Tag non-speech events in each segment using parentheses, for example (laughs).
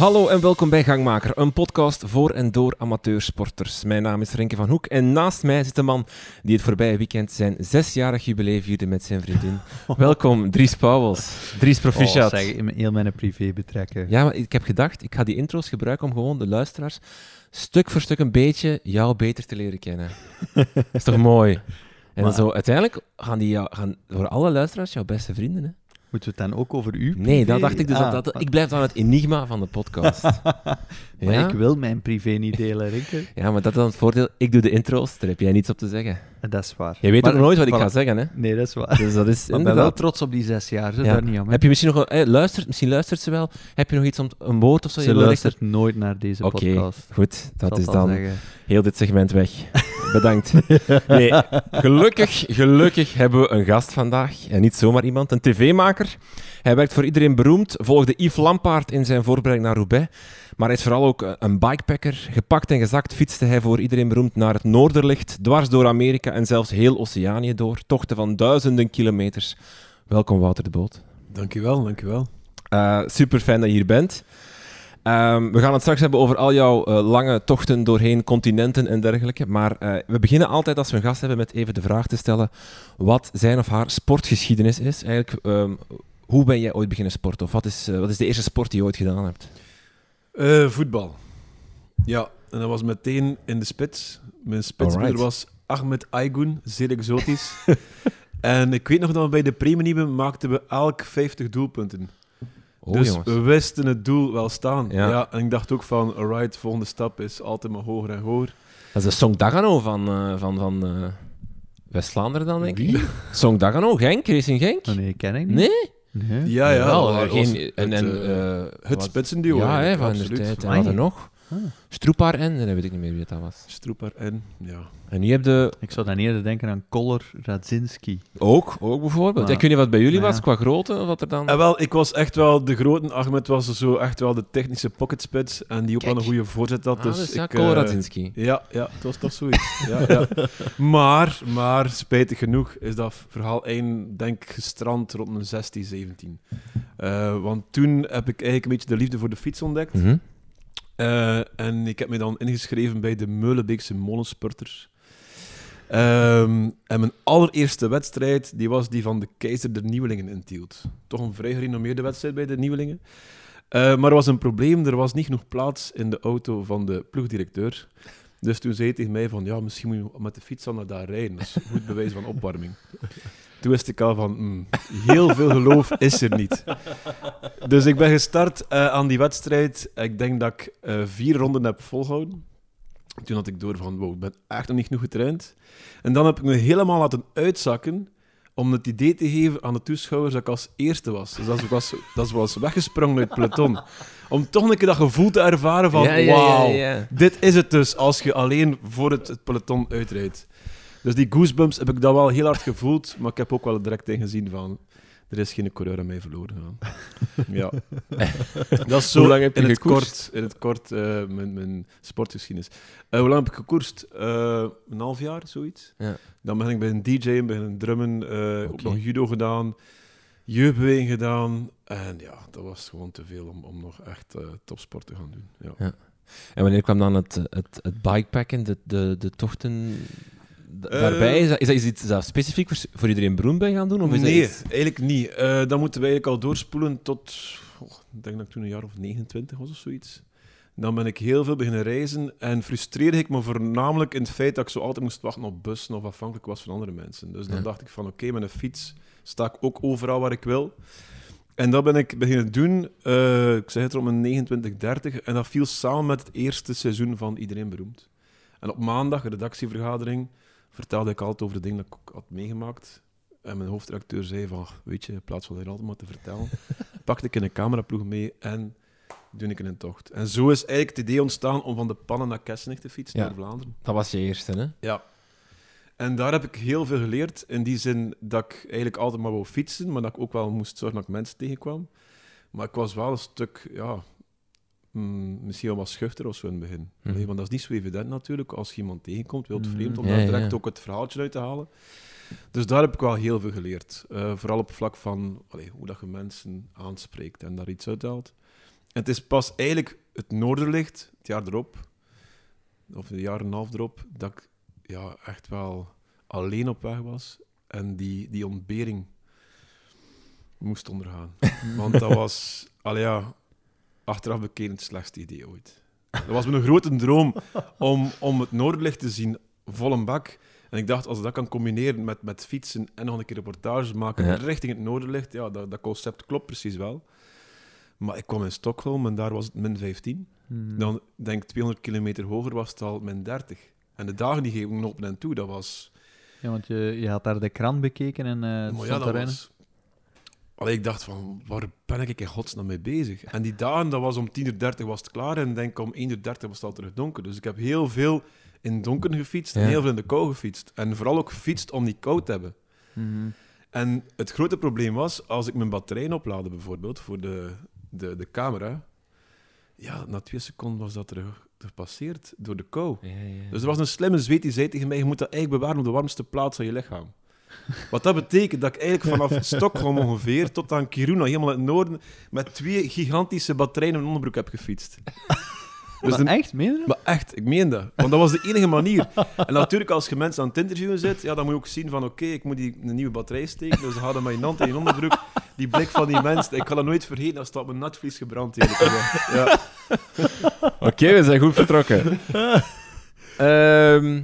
Hallo en welkom bij Gangmaker, een podcast voor en door amateursporters. Mijn naam is Renke van Hoek en naast mij zit een man die het voorbije weekend zijn zesjarig jubileum vierde met zijn vriendin. (laughs) welkom, Dries Pauwels. Dries Proficiat. Oh, zeg, in heel mijn privé betrekken. Ja, maar ik heb gedacht, ik ga die intro's gebruiken om gewoon de luisteraars stuk voor stuk een beetje jou beter te leren kennen. (laughs) Dat is toch mooi? En Maar- zo, uiteindelijk gaan die jou, gaan voor alle luisteraars jouw beste vrienden. Hè? Moeten we het dan ook over u? Nee, dat dacht ik dus. Ah, dat, dat- ik blijf dan het enigma van de podcast. (laughs) Maar ja? ik wil mijn privé niet delen, Rinke. (laughs) ja, maar dat is dan het voordeel. Ik doe de intro's, daar heb jij niets op te zeggen. Dat is waar. Je weet Maar- ook nooit wat ik voilà. ga zeggen, hè? Nee, dat is waar. Dus dat is ik ben wel trots op die zes jaar, zo Ja. daar niet aan. Heb je misschien nog eh, luistert, misschien luistert ze wel. Heb je nog iets om een woord of zo? Ze luistert nooit naar deze Oké, podcast. Goed, dat is dan zeggen. heel dit segment weg. (laughs) Bedankt. Nee, gelukkig, gelukkig hebben we een gast vandaag. En niet zomaar iemand, een tv-maker. Hij werkt voor iedereen beroemd, volgde Yves Lampaard in zijn voorbereiding naar Roubaix. Maar hij is vooral ook eh, een bikepacker. Gepakt en gezakt fietste hij voor iedereen beroemd naar het Noorderlicht, dwars door Amerika en zelfs heel Oceanië door. Tochten van duizenden kilometers. Welkom Wouter de Boot. Dankjewel, dankjewel. Eh super fijn dat je hier bent. Ehm, we gaan het straks hebben over al jouw eh, lange tochten doorheen continenten en dergelijke. Maar eh, we beginnen altijd als we een gast hebben met even de vraag te stellen wat zijn of haar sportgeschiedenis is. Eigenlijk, ehm, hoe ben jij ooit beginnen sporten? Of wat is, eh, wat is de eerste sport die je ooit gedaan hebt? Voetbal. Ja, en dat was meteen in de spits. Mijn Alright. was Ahmed Aygun, zeer exotisch. (laughs) en ik weet nog dat we bij de premie maakten we elk 50 doelpunten. Oh, dus jongens. we wisten het doel wel staan. Ja. Ja. en ik dacht ook van, alright, volgende stap is altijd maar hoger en hoger. Dat is de Song Dagano van, eh, van, van eh, West-Vlaanderen dan, denk ik. (laughs) Song Dagano, Genk, Racing Genk? Oh, nee, ken ik niet. Nee? Nee. Ja, ja. Wel, eh, geen, en, het, en, eh, eh, het spitsenduo Ja, eigenlijk, van de absoluut. tijd. En er nog? Ah. Stroepaar en, dan weet ik niet meer wie dat was. Stroeper en, ja. En nu heb je Ik zou dan eerder denken aan Koller Radzinski. ook, ook bijvoorbeeld. Maar- ik weet niet wat bij jullie maar was ja. qua grootte, of wat er dan... En wel, ik was echt wel de grote. Ahmed was zo echt wel de technische pocketspits. En die ook wel een goede voorzet had. Ah, Dus dus ja, ik, Cole eh, Radzinski. Ja, ja, het was toch zoiets. ja, ja. (laughs) Maar, maar, spijtig genoeg is dat verhaal één, denk ik, gestrand rond mijn 16, 17. Eh, want toen heb ik eigenlijk een beetje de liefde voor de fiets ontdekt. Mhm. Eh, en ik heb me dan ingeschreven bij de Meulenbeekse Molenspurters. Ehm, en mijn allereerste wedstrijd die was die van de Keizer der Nieuwelingen in Tielt. Toch een vrij gerenommeerde wedstrijd bij de Nieuwelingen. Eh, maar er was een probleem, er was niet genoeg plaats in de auto van de ploegdirecteur. Dus toen zei hij tegen mij van, ja, misschien moet je met de fiets al naar daar rijden. Dat is een goed bewijs van opwarming. Toen wist ik al van, hmm, heel veel geloof is er niet. Dus ik ben gestart eh, aan die wedstrijd. Ik denk dat ik eh, vier ronden heb volgehouden. Toen had ik door van, wow, ik ben echt nog niet genoeg getraind. En dan heb ik me helemaal laten uitzakken om het idee te geven aan de toeschouwers dat ik als eerste was. Dus dat was, dat was weggesprongen uit het peloton. Om toch een keer dat gevoel te ervaren van, Ja, ja, ja, wauw, ja. dit is het dus als je alleen voor het, het peloton uitrijdt. Dus die goosebumps heb ik dan wel heel hard gevoeld, maar ik heb ook wel direct ingezien van, er is geen coureur aan mij verloren gegaan. (laughs) ja. (laughs) Dat is zo Hoe lang heb je in, het gekoerst? kort, in het kort eh, mijn, mijn sportgeschiedenis. Eh, hoe lang heb ik gekoerst? Eh, een half jaar, zoiets. Ja. Dan ben ik bij een DJ, bij een drummen, eh, ook nog judo gedaan, jeugdbeweging gedaan. En ja, dat was gewoon te veel om, om nog echt topsport te gaan doen. Ja. En wanneer kwam dan het, het, het bikepacken, de, de, de tochten daarbij? Is dat, is dat iets dat specifiek voor, voor iedereen beroemd ben gaan doen? Of is nee, dat iets- eigenlijk niet. Eh, dan moeten we eigenlijk al doorspoelen tot, oh, ik denk dat ik toen een jaar of 29 was of zoiets. Dan ben ik heel veel beginnen reizen en frustreerde ik me voornamelijk in het feit dat ik zo altijd moest wachten op bussen of afhankelijk was van andere mensen. Dus dan Ja. dacht ik van oké, met een fiets sta ik ook overal waar ik wil. En dat ben ik beginnen doen, eh, ik zeg het rond mijn 29, 30. En dat viel samen met het eerste seizoen van Iedereen Beroemd. En op maandag, een redactievergadering, vertelde ik altijd over de dingen dat ik had meegemaakt. En mijn hoofdredacteur zei van, weet je, in plaats van hier altijd maar te vertellen, (laughs) pakte ik een cameraploeg mee en doe ik een tocht. En zo is eigenlijk het idee ontstaan om van de pannen naar Kessenich te fietsen, Ja. naar Vlaanderen. Dat was je eerste, hè? Ja. En daar heb ik heel veel geleerd. In die zin dat ik eigenlijk altijd maar wou fietsen, maar dat ik ook wel moest zorgen dat ik mensen tegenkwam. Maar ik was wel een stuk, ja, mm, misschien wel wat schuchter of zo in het begin. Mhm. Nee, want dat is niet zo evident natuurlijk. Als je iemand tegenkomt, wilt Mhm. vreemd, om Ja, daar direct ja. ook het verhaaltje uit te halen. Dus daar heb ik wel heel veel geleerd. Eh, vooral op vlak van allee, hoe dat je mensen aanspreekt en daar iets uithaalt. het is pas eigenlijk het noorderlicht, het jaar erop, of een jaar en een half erop, dat ik ja, echt wel alleen op weg was en die, die ontbering moest ondergaan. (laughs) Want dat was, allee ja, achteraf bekeken het slechtste idee ooit. Dat was mijn grote droom om, om het noorderlicht te zien, vol een bak. En ik dacht, als ik dat kan combineren met, met fietsen en nog een keer reportages maken Ja. richting het noorderlicht, ja, dat, dat concept klopt precies wel. Maar ik kwam in Stockholm en daar was het min 15. Hmm. Dan denk ik 200 kilometer hoger was het al min 30. En de dagen die gingen op en toe, dat was... Ja, want je, je had daar de krant bekeken en eh het Maar stond ja, dat erin. was... Allee, ik dacht van, waar ben ik in godsnaam mee bezig? En die dagen, dat was om 10.30 uur was het klaar en denk om 1.30 uur was het al terug donker. Dus ik heb heel veel in het donker gefietst en Ja. heel veel in de kou gefietst. En vooral ook gefietst om die kou te hebben. Mhm. En het grote probleem was, als ik mijn batterijen oplaadde bijvoorbeeld, voor de, de, de camera, ja, na twee seconden was dat terug gepasseerd door de kou. Ja, ja. Dus er was een slimme zweet die zei tegen mij, je moet dat eigenlijk bewaren op de warmste plaats van je lichaam. Wat dat betekent dat ik eigenlijk vanaf (laughs) Stockholm ongeveer tot aan Kiruna, helemaal in het noorden, met twee gigantische batterijen in mijn onderbroek heb gefietst. (laughs) Dus maar echt, meen je dat? maar echt, ik meen dat. Want dat was de enige manier. En natuurlijk, als je mensen aan het interviewen zit, ja, dan moet je ook zien van, oké, ik moet die, een nieuwe batterij steken. Dus ze hadden je hand in je onderbroek. Die blik van die mensen, ik kan dat nooit vergeten, dat staat mijn netvlies gebrand. Ja. Oké, we zijn goed vertrokken. (laughs) Ehm,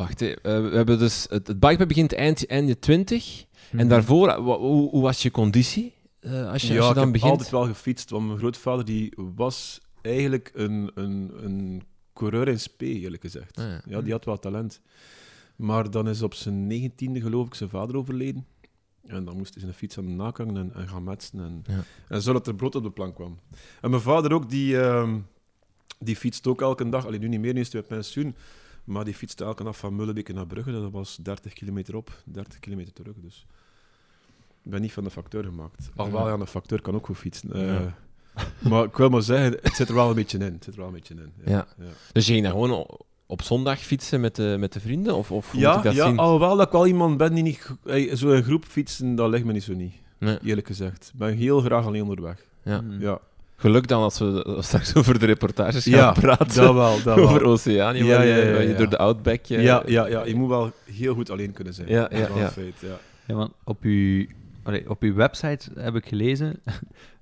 wacht, hè. Eh, we hebben dus... Het, het bikepack begint eind, einde 20. Mhm. En daarvoor, wa- hoe, hoe was je conditie? eh, als je, als ja, je ik dan heb begint? altijd wel gefietst, want mijn grootvader die was eigenlijk een, een, een coureur in spe, eerlijk gezegd. Ah, ja. Ja, die had wel talent. Maar dan is op zijn negentiende, geloof ik, zijn vader overleden. En dan moest hij zijn fiets aan de nakangen en, en gaan metsen. En, Ja. en zodat er brood op de plank kwam. En mijn vader ook, die, ehm, die fietst ook elke dag. Alleen nu niet meer, nu is hij met pensioen. Maar die fietste elke dag van Mullenbeke naar Brugge. Dat was 30 kilometer op, 30 kilometer terug. Dus ik ben niet van de facteur gemaakt. Alhoewel, ja, een facteur kan ook goed fietsen. Eh, Ja. Maar ik wil maar zeggen, het zit er wel een beetje in. Het zit er wel een beetje in. Ja. ja. Dus je ging dan gewoon op zondag fietsen met de, met de vrienden? Of, of hoe moet Ja, ik dat ja zien? alhoewel dat ik wel iemand ben die niet... hey, Zo'n groep fietsen, dat ligt me niet zo niet, Nee. eerlijk gezegd. Ik ben heel graag alleen onderweg. Ja. Mhm. Ja, Geluk dan als we straks over de reportages gaan Ja, praten. dat wel, dat (laughs) over wel. Oceanië, Ja, waar, ja, waar je door de Outback... eh, Ja, ja, ja, je moet wel heel goed alleen kunnen zijn. Ja, ja, ja. feit, ja. Ja, want op uw, allee, op uw website heb ik gelezen,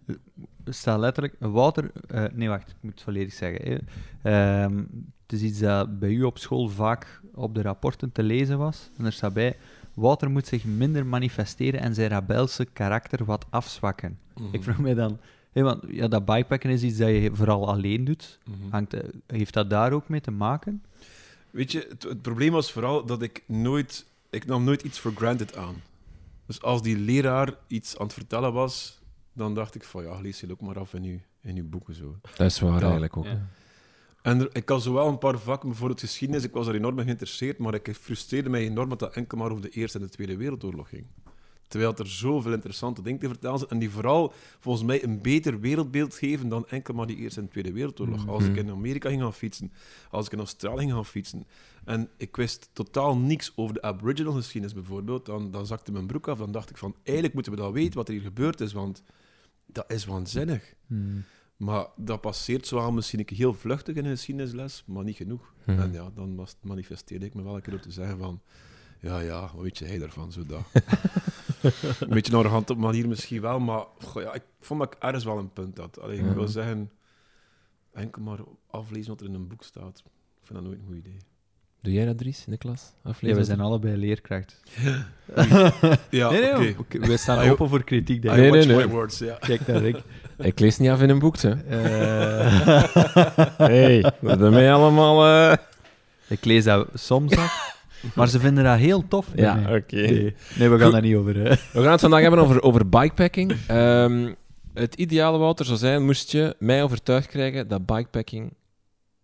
(laughs) er staat letterlijk, Wouter, eh, nee wacht, ik moet het volledig zeggen. Ehm, het is iets dat bij u op school vaak op de rapporten te lezen was. En er staat bij, Wouter moet zich minder manifesteren en zijn rebelse karakter wat afzwakken. Mhm. Ik vraag mij dan, want ja, dat bikepacken is iets dat je vooral alleen doet. Mhm. Hangt, eh, heeft dat daar ook mee te maken? Weet je, het, het probleem was vooral dat ik nooit... Ik nam nooit iets for granted aan. Dus als die leraar iets aan het vertellen was, dan dacht ik van ja, lees je ook maar af in je, in uw boeken zo. Dat is waar Ja. eigenlijk ook. Ja. En er- ik had zowel een paar vakken, bijvoorbeeld geschiedenis, ik was daar enorm in geïnteresseerd, maar ik frustreerde mij enorm dat dat enkel maar over de Eerste en de Tweede Wereldoorlog ging. Terwijl er zoveel interessante dingen te vertellen zijn en die vooral volgens mij een beter wereldbeeld geven dan enkel maar die Eerste en de Tweede Wereldoorlog. Mhm. Als ik in Amerika ging gaan fietsen, als ik in Australië ging gaan fietsen en ik wist totaal niks over de Aboriginal geschiedenis bijvoorbeeld, dan, dan zakte mijn broek af. Dan dacht ik van, eigenlijk moeten we dat weten wat er hier gebeurd is, want dat is waanzinnig. Hmm. Maar dat passeert zo aan misschien een heel vluchtig in een geschiedenisles, maar niet genoeg. Mhm. En ja, dan manifesteerde ik me wel een keer door te zeggen van... Ja, ja, wat weet jij daarvan, zo dat. (laughs) een beetje een arrogante manier misschien wel, maar goh, ja, ik vond dat ik ergens wel een punt had. Allee, Ja. Ik wil zeggen, enkel maar aflezen wat er in een boek staat. Ik vind dat nooit een goed idee. Doe jij dat, Dries, in de klas? Ja, Aflezen? we zijn allebei leerkracht. (laughs) Ja, nee, nee, oké. we staan Ah, open voor kritiek, denk I ik. Nee, nee, watch nee. my words, ja. Kijk naar Rick. (laughs) Ik lees niet af in een boek, hè. Eh, (laughs) hey, wat ben mij allemaal... eh, ik lees dat soms af, maar ze vinden dat heel tof. Ja, oké. Nee, nee, we gaan daar niet over. hè. We gaan het vandaag hebben over, over bikepacking. Ehm, het ideale, Wouter, zou zijn, moest je mij overtuigd krijgen dat bikepacking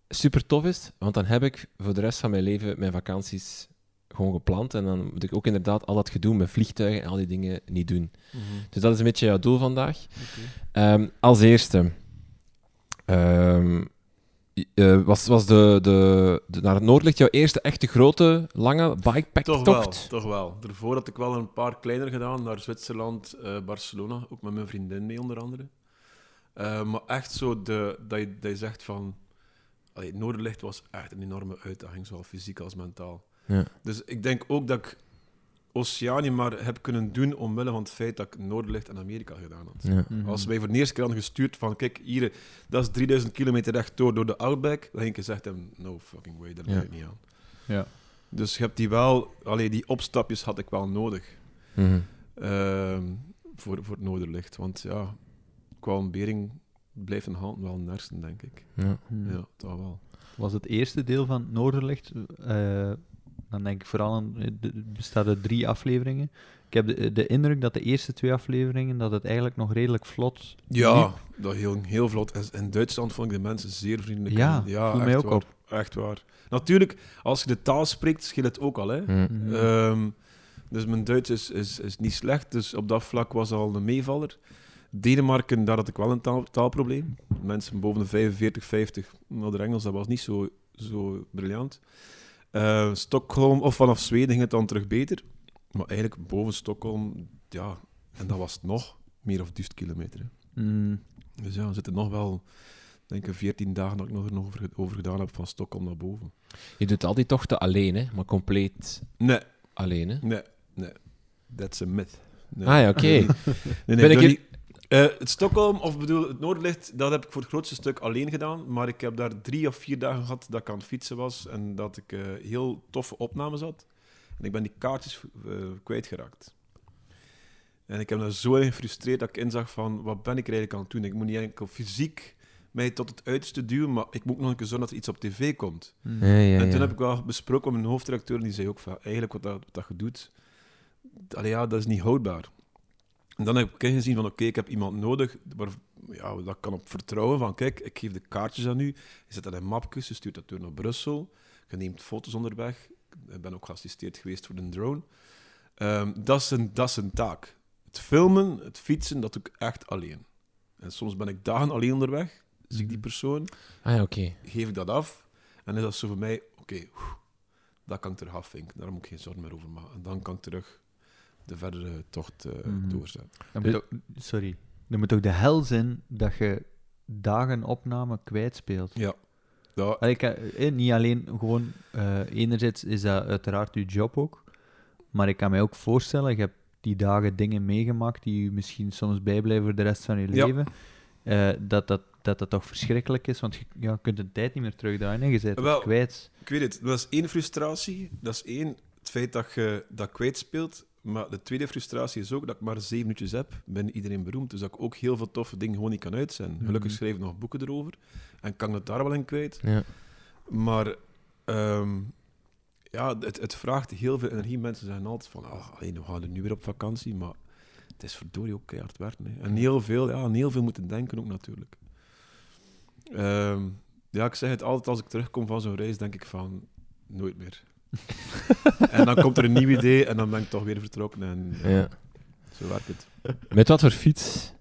super tof is, want dan heb ik voor de rest van mijn leven mijn vakanties gewoon gepland en dan moet ik ook inderdaad al dat gedoe met vliegtuigen en al die dingen niet doen. Dus dat is een beetje jouw doel vandaag. Ehm, als eerste, ehm, eh, was, was de, de, de, naar het Noordlicht jouw eerste echte grote, lange Toch wel, bikepacktocht? toch wel. Daarvoor had ik wel een paar kleiner gedaan, naar Zwitserland, eh, Barcelona, ook met mijn vriendin mee onder andere. Eh, maar echt zo de, dat, je, dat je zegt van... Allee, het Noorderlicht was echt een enorme uitdaging, zowel fysiek als mentaal. Ja. Dus ik denk ook dat ik Oceanië maar heb kunnen doen omwille van het feit dat ik Noorderlicht en Amerika gedaan had. Ja. Mhm. Als wij voor de eerste keer hadden gestuurd van, kijk, hier, dat is 3000 kilometer rechtdoor door de Outback, dan ging ik gezegd hebben, no fucking way, daar Ja. ik niet aan. Ja. Dus je hebt die wel, allee, die opstapjes had ik wel nodig Mhm. ehm, voor, voor het Noorderlicht. Want ja, qua ontbering blijft een hand wel nersten, denk ik. Ja. Mhm. Ja, dat wel. Was het eerste deel van Noorderlicht, eh, dan denk ik vooral aan, eh, het bestaat uit drie afleveringen. Ik heb de, de indruk dat de eerste twee afleveringen, dat het eigenlijk nog redelijk vlot Ja, liep. dat heel, heel vlot. En in Duitsland vond ik de mensen zeer vriendelijk. Ja, ja mij echt ook waar. op. Echt waar. Natuurlijk, als je de taal spreekt, scheelt het ook al. Hè. Mhm. Mhm. Ehm, dus mijn Duits is, is, is niet slecht, dus op dat vlak was al een meevaller. Denemarken, daar had ik wel een taal, taalprobleem. Mensen boven de 45, 50 hadden Engels, dat was niet zo, zo briljant. Eh, Stockholm, of vanaf Zweden ging het dan terug beter. Maar eigenlijk boven Stockholm, ja, en dat was het nog meer of 1000 kilometer. hè. Mm, Dus ja, er zitten nog wel, denk ik, 14 dagen dat ik nog er nog over, over gedaan heb van Stockholm naar boven. Je doet al die tochten alleen, hè? maar compleet Nee, alleen. Hè? nee, nee. That's a myth. Nee. Ah ja, oké. (laughs) Nee, nee, Ben ik niet. Eh, het Stockholm, of bedoel, het Noordlicht, dat heb ik voor het grootste stuk alleen gedaan. Maar ik heb daar drie of vier dagen gehad dat ik aan het fietsen was en dat ik eh, heel toffe opnames had. En ik ben die kaartjes eh, kwijtgeraakt. En ik heb me zo gefrustreerd dat ik inzag van, wat ben ik er eigenlijk aan het doen? Ik moet niet enkel fysiek mij tot het uiterste duwen, maar ik moet ook nog een keer zorgen dat er iets op tv komt. mm. Ja, ja, En toen ja. heb ik wel besproken met mijn hoofdredacteur en die zei ook van, eigenlijk wat dat, wat dat je doet, allee, ja, dat is niet houdbaar. En dan heb ik ingezien van, oké, ik heb iemand nodig waar ja, dat kan op vertrouwen van, kijk, ik geef de kaartjes aan u, je zet dat in mapjes, je stuurt dat door naar Brussel, je neemt foto's onderweg, ik ben ook geassisteerd geweest voor de drone. Ehm, dat, is een, dat is een taak. Het filmen, het fietsen, dat doe ik echt alleen. En soms ben ik dagen alleen onderweg, zie ik die persoon, Ah ja, oké. geef ik dat af. En is dat zo voor mij, oké, dat kan ik terug afvinken. Daar moet ik geen zorgen meer over maken. En dan kan ik terug de verdere tocht eh, Mhm. doorzetten. Dan moet ook, sorry. Er moet ook de hel zijn dat je dagen opname kwijtspeelt. Ja. ja Allee, ik, eh, niet alleen gewoon, eh, enerzijds is dat uiteraard je job ook, maar ik kan mij ook voorstellen, je hebt die dagen dingen meegemaakt die je misschien soms bijblijven voor de rest van je Ja. leven, eh, dat, dat, dat dat toch verschrikkelijk is, want je ja, kunt de tijd niet meer terugdraaien, hè. je bent het Wel, kwijt. ik weet het. Dat is één frustratie. Dat is één, het feit dat je dat kwijtspeelt. Maar de tweede frustratie is ook dat ik maar zeven minuutjes heb. Ben iedereen beroemd. Dus dat ik ook heel veel toffe dingen gewoon niet kan uitzenden. Gelukkig Mhm. schrijf ik nog boeken erover. En kan ik het daar wel in kwijt. Ja. Maar ehm, ja, het, het vraagt heel veel energie. Mensen zeggen altijd van, ah, alleen, we gaan er nu weer op vakantie. Maar het is verdorie ook keihard werken. Hè. En heel veel, ja, en heel veel moeten denken ook natuurlijk. Ehm, ja, ik zeg het altijd als ik terugkom van zo'n reis, denk ik van, nooit meer. En dan komt er een nieuw idee en dan ben ik toch weer vertrokken. En ja, Ja. zo werkt het. Met wat voor fiets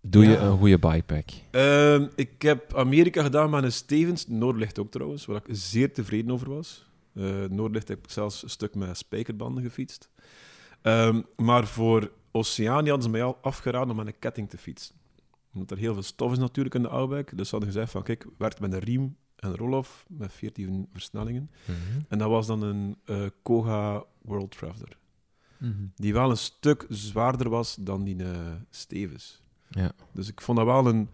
doe je Ja. een goede bikepack? Ehm, ik heb Amerika gedaan met een Stevens, Noordlicht ook trouwens, waar ik zeer tevreden over was. Eh Noordlicht heb ik zelfs een stuk met spijkerbanden gefietst. Ehm, maar voor Oceanië hadden ze mij al afgeraden om met een ketting te fietsen. Omdat er heel veel stof is natuurlijk in de Outback. Dus ze hadden gezegd van, kijk, werkt met een riem en roll-off met 14 versnellingen. Mhm. En dat was dan een eh, Koga World Traveler. Mhm. Die wel een stuk zwaarder was dan die eh, Stevens. Ja. Dus ik vond dat wel een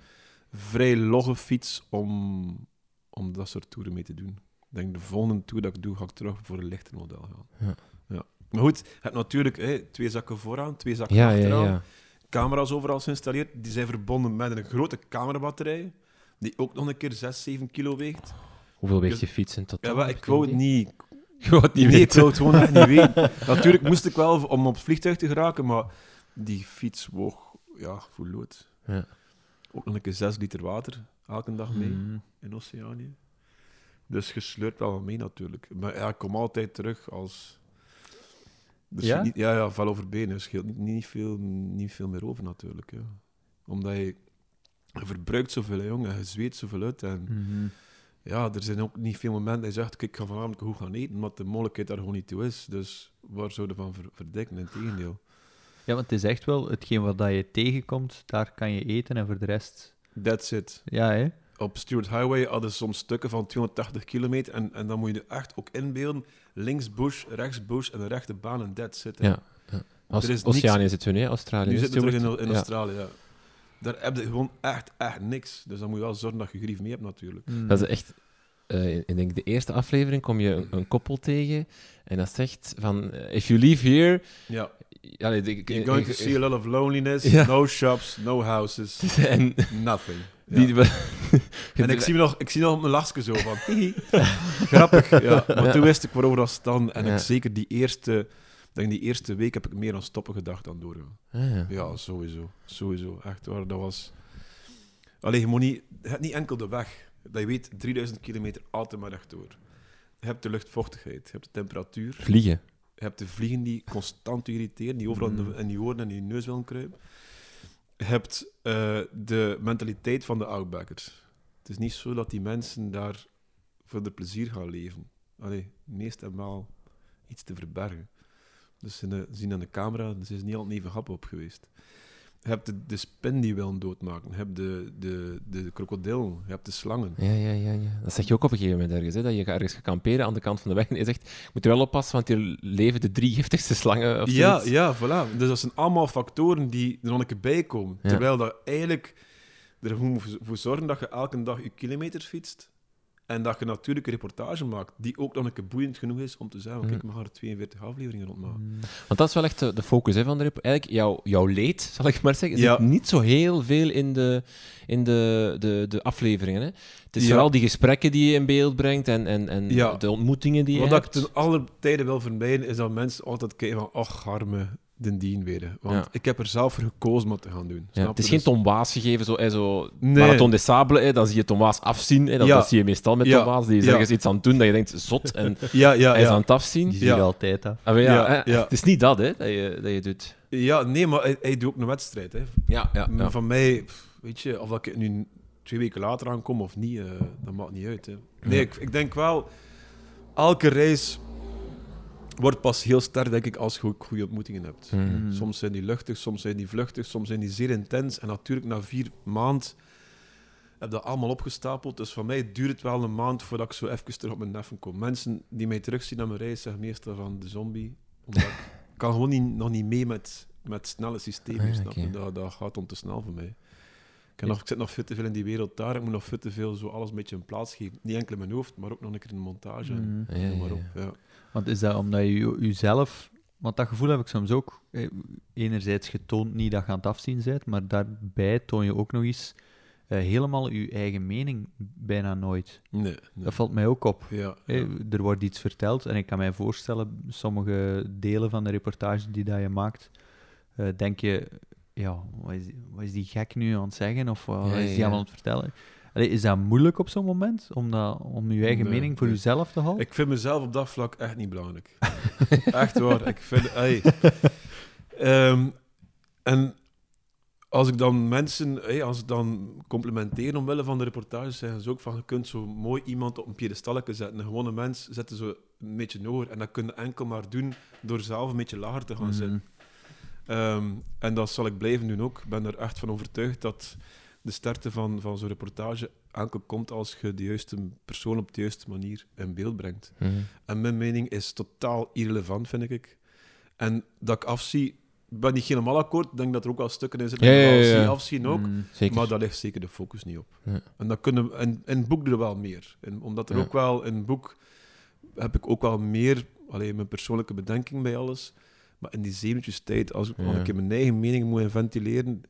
vrij logge fiets om, om dat soort toeren mee te doen. Ik denk de volgende tour dat ik doe, ga ik terug voor een lichter model gaan. Ja. Ja. Maar goed, je hebt natuurlijk hè, twee zakken vooraan, twee zakken Ja, ja, achteraan. ja. Camera's overal geïnstalleerd. Die zijn verbonden met een grote camerabatterij, die ook nog een keer 6, 7 kilo weegt. Hoeveel weegt Dus- je fiets in totaal? Ja, maar ik wou het niet Je wou het niet nee, ik weten. wou het gewoon echt niet (laughs) weten. Natuurlijk moest ik wel om op het vliegtuig te geraken, maar die fiets woog ja, voor lood. Ja. Ook nog een keer 6 liter water elke dag mee Mhm. in Oceanië. Dus je sleurt wel mee natuurlijk. Maar ja, ik kom altijd terug als. Dus Ja? Niet, ja, ja, val over benen. Er scheelt niet, niet, veel, niet veel meer over natuurlijk. Ja. Omdat je, je verbruikt zoveel, hè, jongen. Je zweet zoveel uit. En Mhm. ja, er zijn ook niet veel momenten dat je zegt, kijk, ik ga vanavond goed gaan eten, maar de mogelijkheid daar gewoon niet toe is. Dus waar zou je van ver verdikken? Integendeel. Ja, want het is echt wel hetgeen wat dat je tegenkomt, daar kan je eten en voor de rest That's it. Ja, hè? Op Stuart Highway hadden ze soms stukken van 280 kilometer. En, en dan moet je je echt ook inbeelden. Links bush, rechts bush en een rechte baan en that's it. hè. Ja. Er is niks- zit toen, hè? Australië. Nu zitten we terug in, in Ja. Australië, ja. Daar heb je gewoon echt, echt niks. Dus dan moet je wel zorgen dat je grief mee hebt, natuurlijk. Mm. Dat is echt... eh, ik denk de eerste aflevering kom je een, een koppel tegen en dat zegt van... eh, If you leave here... Ja. Ja, nee, ik- You're going to see a lot of loneliness, Ja. no shops, no houses, (laughs) en nothing. (laughs) Ja. die... (laughs) En ik zie, me nog, ik zie nog mijn lachje zo van... Grappig, ja. Maar Ja. toen wist ik waarover dat dan. En Ja. ik zeker die eerste... Denk die eerste week heb ik meer aan stoppen gedacht dan doorgaan. Ah, ja. Ja, sowieso. Sowieso. Echt waar, dat was... Allee, je moet niet... Je hebt niet enkel de weg. Dat je weet, 3000 kilometer altijd maar rechtdoor. Je hebt de luchtvochtigheid, je hebt de temperatuur, Vliegen. je hebt de vliegen die constant irriteren, die overal in, Mm. in je oren en in je neus willen kruipen. Je hebt eh, de mentaliteit van de outbackers. Het is niet zo dat die mensen daar voor de plezier gaan leven. Allee, meest hebben wel iets te verbergen. Dus ze zien aan de camera, ze is niet altijd even hap op geweest. Je hebt de, de spin die willen doodmaken. Je hebt de, de, de krokodil. Je hebt de slangen. Ja, ja, ja, ja. Dat zeg je ook op een gegeven moment ergens, hè, dat je ergens gaat kamperen aan de kant van de weg en je zegt, je moet er wel oppassen, want hier leven de drie giftigste slangen of Ja, zoiets. ja, voilà. Dus dat zijn allemaal factoren die er nog een keer bij komen. Ja. Terwijl dat eigenlijk er moet voor zorgen dat je elke dag je kilometers fietst. En dat je natuurlijk een reportage maakt die ook nog een keer boeiend genoeg is om te zeggen: kijk, ik mag er 42 afleveringen rondmaken. Mm. Want dat is wel echt de, de focus hè, van de rep. Eigenlijk, jouw, jouw leed, (laughs) zal ik maar zeggen, Ja. zit niet zo heel veel in de, in de, de, de afleveringen. Hè. Het is Ja. vooral die gesprekken die je in beeld brengt en, en, en Ja. de ontmoetingen die je Wat ik hebt. ten alle tijden wil vermijden, is dat mensen altijd kijken van, ach, arme, den dien weer. Want Ja. ik heb er zelf voor gekozen om het te gaan doen. Ja, het is geen Dus- Tom Waas gegeven, zo, hè, zo Nee. Marathon des Sables, hè, dan zie je Tom Waas afzien. Hè, dat, Ja. dat zie je meestal met Ja. Tom Waas. Die is Ja. ergens iets aan het doen dat je denkt, zot, en (laughs) Ja, ja, hij is aan het afzien. Die zie je altijd af. Ah, ja, hè. Het is niet dat, hè, dat, je, dat je doet. ja, nee, maar hij, hij doet ook een wedstrijd. Hè. Ja, ja, ja. Van mij, weet je, of dat ik nu twee weken later aankom of niet, eh, dat maakt niet uit. Hè. Nee, Ja. ik, ik denk wel, elke reis wordt pas heel sterk, denk ik, als je ook goede ontmoetingen hebt. Mhm. Mm. Soms zijn die luchtig, soms zijn die vluchtig, soms zijn die zeer intens. En natuurlijk, na vier maanden heb dat allemaal opgestapeld. Dus voor mij duurt het wel een maand voordat ik zo even terug op mijn neffen kom. Mensen die mij terugzien aan mijn reis zeggen meestal van de zombie. Omdat ik (laughs) kan gewoon niet, nog niet mee met, met snelle systemen. Ah, snap oké. dat, dat gaat om te snel voor mij. Ik, heb nog, ik zit nog veel te veel in die wereld daar. Ik moet nog veel te veel zo alles een beetje een plaats geven. Niet enkel in mijn hoofd, maar ook nog een keer in de montage. en Mm. Ja, maar op. Ja. Want is dat omdat je jezelf... Want dat gevoel heb ik soms ook. eh, Enerzijds getoond niet dat je aan het afzien bent, maar daarbij toon je ook nog eens eh, helemaal je eigen mening bijna nooit. Nee, nee. Dat valt mij ook op. Ja, Eh, ja. Er wordt iets verteld en ik kan mij voorstellen, sommige delen van de reportage die dat je maakt, denk je, ja, wat is, die, wat is die gek nu aan het zeggen of wat Ja, is die allemaal aan het vertellen? Allee, is dat moeilijk op zo'n moment, om, dat, om je eigen Nee, mening voor nee. jezelf te houden? Ik vind mezelf op dat vlak echt niet belangrijk. (laughs) echt waar. Ik vind... Ehm, en als ik dan mensen... ey, als ik dan complimenteer omwille van de reportages, zeggen ze ook van, je kunt zo mooi iemand op een piedestalletje zetten. Een gewone mens zetten zo een beetje hoger. En dat kun je enkel maar doen door zelf een beetje lager te gaan Mhm. zitten. Ehm, en dat zal ik blijven doen ook. Ik ben er echt van overtuigd dat de sterkte van, van zo'n reportage enkel komt als je de juiste persoon op de juiste manier in beeld brengt. Mhm. En mijn mening is totaal irrelevant, vind ik. En dat ik afzie, ben niet helemaal akkoord. Ik denk dat er ook wel stukken in zitten Ja, die ja, ik afzien ook. Mm. Zeker. Maar daar ligt zeker de focus niet op. Ja. En dat kunnen we, in, in het boek er wel meer. En omdat er ook wel in het boek heb ik ook wel meer, alleen mijn persoonlijke bedenking bij alles. Maar in die zeven minuutjes tijd, als ik Ja. een keer mijn eigen mening moet ventileren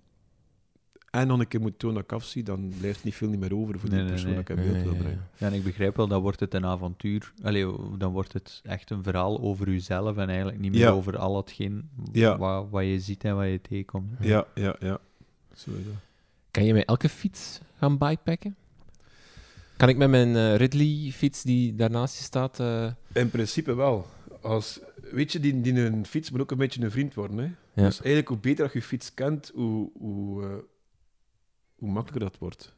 en nog een keer moet tonen dat ik afzie, dan blijft niet veel niet meer over voor die Nee, persoon nee. dat ik in beeld wil brengen. Ja, en ik begrijp wel, dan wordt het een avontuur. Allee, dan wordt het echt een verhaal over jezelf en eigenlijk niet meer Ja. over al hetgeen Ja. wat, wat je ziet en wat je tegenkomt. Ja, ja, ja. Zo is dat. Kan je met elke fiets gaan bikepacken? Kan ik met mijn eh, Ridley-fiets die daarnaast je staat... eh, In principe wel. Als, weet je, die, die een fiets moet ook een beetje een vriend worden. Hè? Ja. Dus eigenlijk, hoe beter dat je je fiets kent, hoe, hoe, eh, hoe makkelijker dat wordt.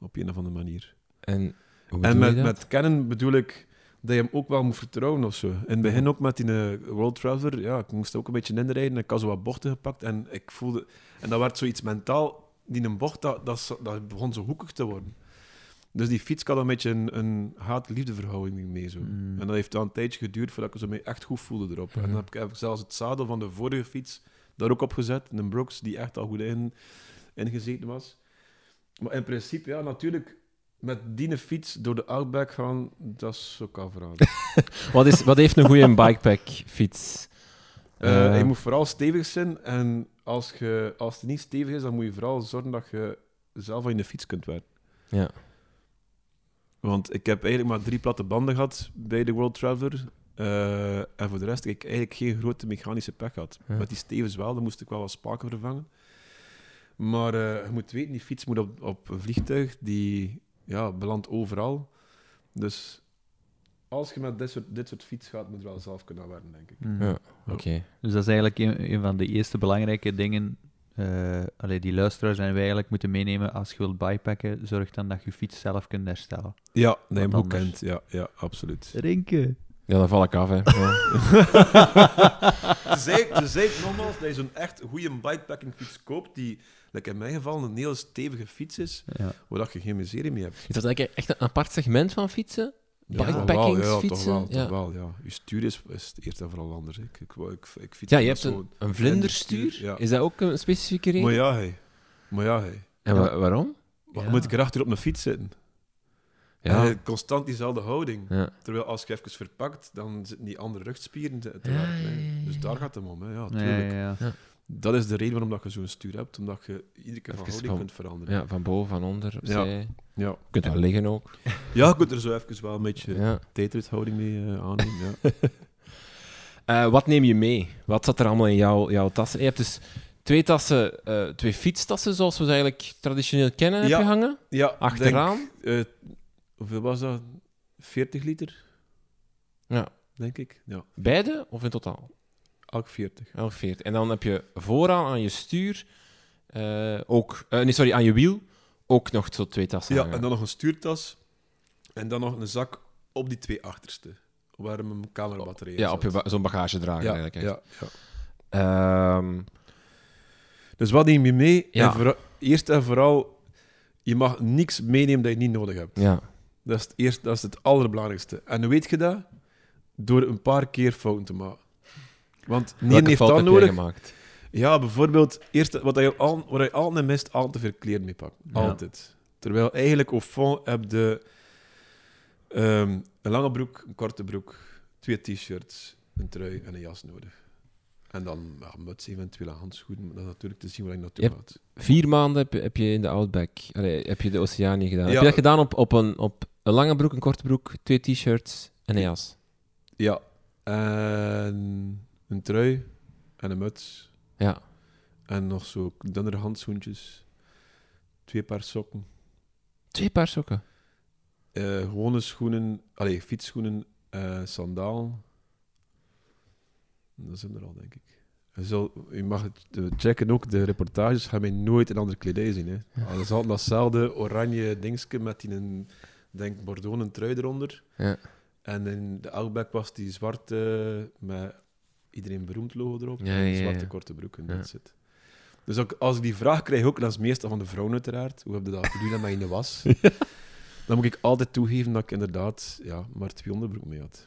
Op een of andere manier. en En met, met kennen bedoel ik dat je hem ook wel moet vertrouwen of zo. In het begin ook met die eh, World Traveler, ja, ik moest ook een beetje inrijden. Ik had zo wat bochten gepakt en ik voelde... En dat werd zoiets mentaal die een bocht, dat, dat, begon zo hoekig te worden. Dus die fiets had een beetje een, een haat-liefde verhouding mee. Zo. Mm. En dat heeft dan een tijdje geduurd voordat ik zo me echt goed voelde erop. En Mhm. dan heb ik, heb ik zelfs het zadel van de vorige fiets daar ook op gezet. Een Brooks, die echt al goed in, ingezeten was. Maar in principe, ja, natuurlijk, met die fiets door de Outback gaan, dat is ook al verhaal. (laughs) Wat, is, wat heeft een goede (laughs) bikepack-fiets? Eh, Eh, je moet vooral stevig zijn. En als, je, als het niet stevig is, dan moet je vooral zorgen dat je zelf aan je fiets kunt werken. Ja. Want ik heb eigenlijk maar drie platte banden gehad bij de World Traveler. Eh, en voor de rest heb ik eigenlijk geen grote mechanische pech gehad. Ja. Met die stevens wel, dan moest ik wel wat spaken vervangen. Maar eh, je moet weten, die fiets moet op, op een vliegtuig, die ja, belandt overal. Dus als je met dit soort, dit soort fiets gaat, moet je wel zelf kunnen werken, denk ik. Mm. Ja. Oké. Dus dat is eigenlijk een, een van de eerste belangrijke dingen eh allee, die luisteraars en wij eigenlijk moeten meenemen als je wilt bikepacken. Zorg dan dat je je fiets zelf kunt herstellen. Ja, dat je hem goed kent. Ja, ja absoluut. Rinken. Ja, dan val ik af, hè. (laughs) Tenzij, tenzij nogmaals dat je zo'n echt goede bikepacking fiets koopt, die, like in mijn geval, een heel stevige fiets is, Ja. waar dat je geen miserie mee hebt. Is dat eigenlijk echt een apart segment van fietsen? Ja, toch wel, Bikepackingsfietsen? Ja, toch wel, Ja. toch wel, ja. Je stuur is, is het eerst en vooral anders. hè. Ik, ik, ik, ik fiets Ja, je hebt een, een vlinderstuur. Ja. Is dat ook een specifieke reden? Maar ja, hey. Maar ja, hey. En Ja. wa- waarom? Ja. moet ik erachter op mijn fiets zitten? Ja. Eh, constant diezelfde houding. ja. Terwijl als je even verpakt, dan zitten die andere rugspieren te, te Ja, werken, hè. ja, ja, ja. Dus daar gaat het om, hè. ja, Ja, tuurlijk. Ja, ja. Dat is de reden waarom dat je zo'n stuur hebt, omdat je iedere keer van Even houding van- kunt veranderen. ja, van boven, van onder, Ja. opzij. Je Ja. kunt wel liggen ook. Ja, je kunt er zo even wel een beetje Ja. Tetris-houding mee eh, aannemen. Ja. (laughs) Eh, wat neem je mee? Wat zat er allemaal in jouw, jouw tassen? Je hebt dus twee tassen, eh, twee fietstassen, zoals we ze eigenlijk traditioneel kennen, heb Ja. je hangen. ja Achteraan. denk, hoeveel was dat? 40 liter, Ja. denk ik. Ja, Beide of in totaal? Elk 40. Elk 40. En dan heb je vooraan aan je stuur eh, ook, eh, nee, sorry, aan je wiel ook nog zo twee tassen Ja, hangen. en dan nog een stuurtas. En dan nog een zak op die twee achterste. Waar mijn camerabatterij in ja, op ba- zo'n bagagedrager ja, eigenlijk. echt. ja, ja. Ehm, Dus wat neem je mee? Ja. En vooral- eerst en vooral, je mag niks meenemen dat je niet nodig hebt. ja. Dat is het, eerst, dat is het allerbelangrijkste. En hoe weet je dat? Door een paar keer fouten te maken. Want niemand heeft fout dat nodig. gemaakt? Ja, bijvoorbeeld, eerst, wat je al, wat je altijd mist, al te veel kleren mee. Ja. Altijd. Terwijl eigenlijk au fond heb je ehm, een lange broek, een korte broek, twee t-shirts, een trui en een jas nodig. En dan ja, muts, eventueel en handschoenen. Dat is natuurlijk te zien waar je naartoe gaat. Vier maanden heb je, heb je in de Outback, allee, heb je de Oceanië gedaan. Ja. Heb je dat gedaan op, op, een, op een lange broek, een korte broek, twee t-shirts en een jas? Ja. En een trui en een muts. Ja. En nog zo dunnere handschoentjes. Twee paar sokken. Twee paar sokken. Eh, gewone schoenen, allee, fietsschoenen, eh sandaal. Dat zijn er al, denk ik. Je, zal, je mag het eh, checken ook, de reportages gaan mij nooit in andere kledij zien. Hè. Ja. Dat is altijd datzelfde oranje dingetje met die, een, denk bordeaux een trui eronder. Ja. En in de Outback was die zwarte met iedereen beroemd logo erop. Ja, en zwarte korte broek en Ja. dat zit. Dus ook, als ik die vraag krijg, ook, dat is meestal van de vrouwen uiteraard. Hoe heb je dat gedaan met in de was? (laughs) Dan moet ik altijd toegeven dat ik inderdaad ja, maar twee onderbroek mee had.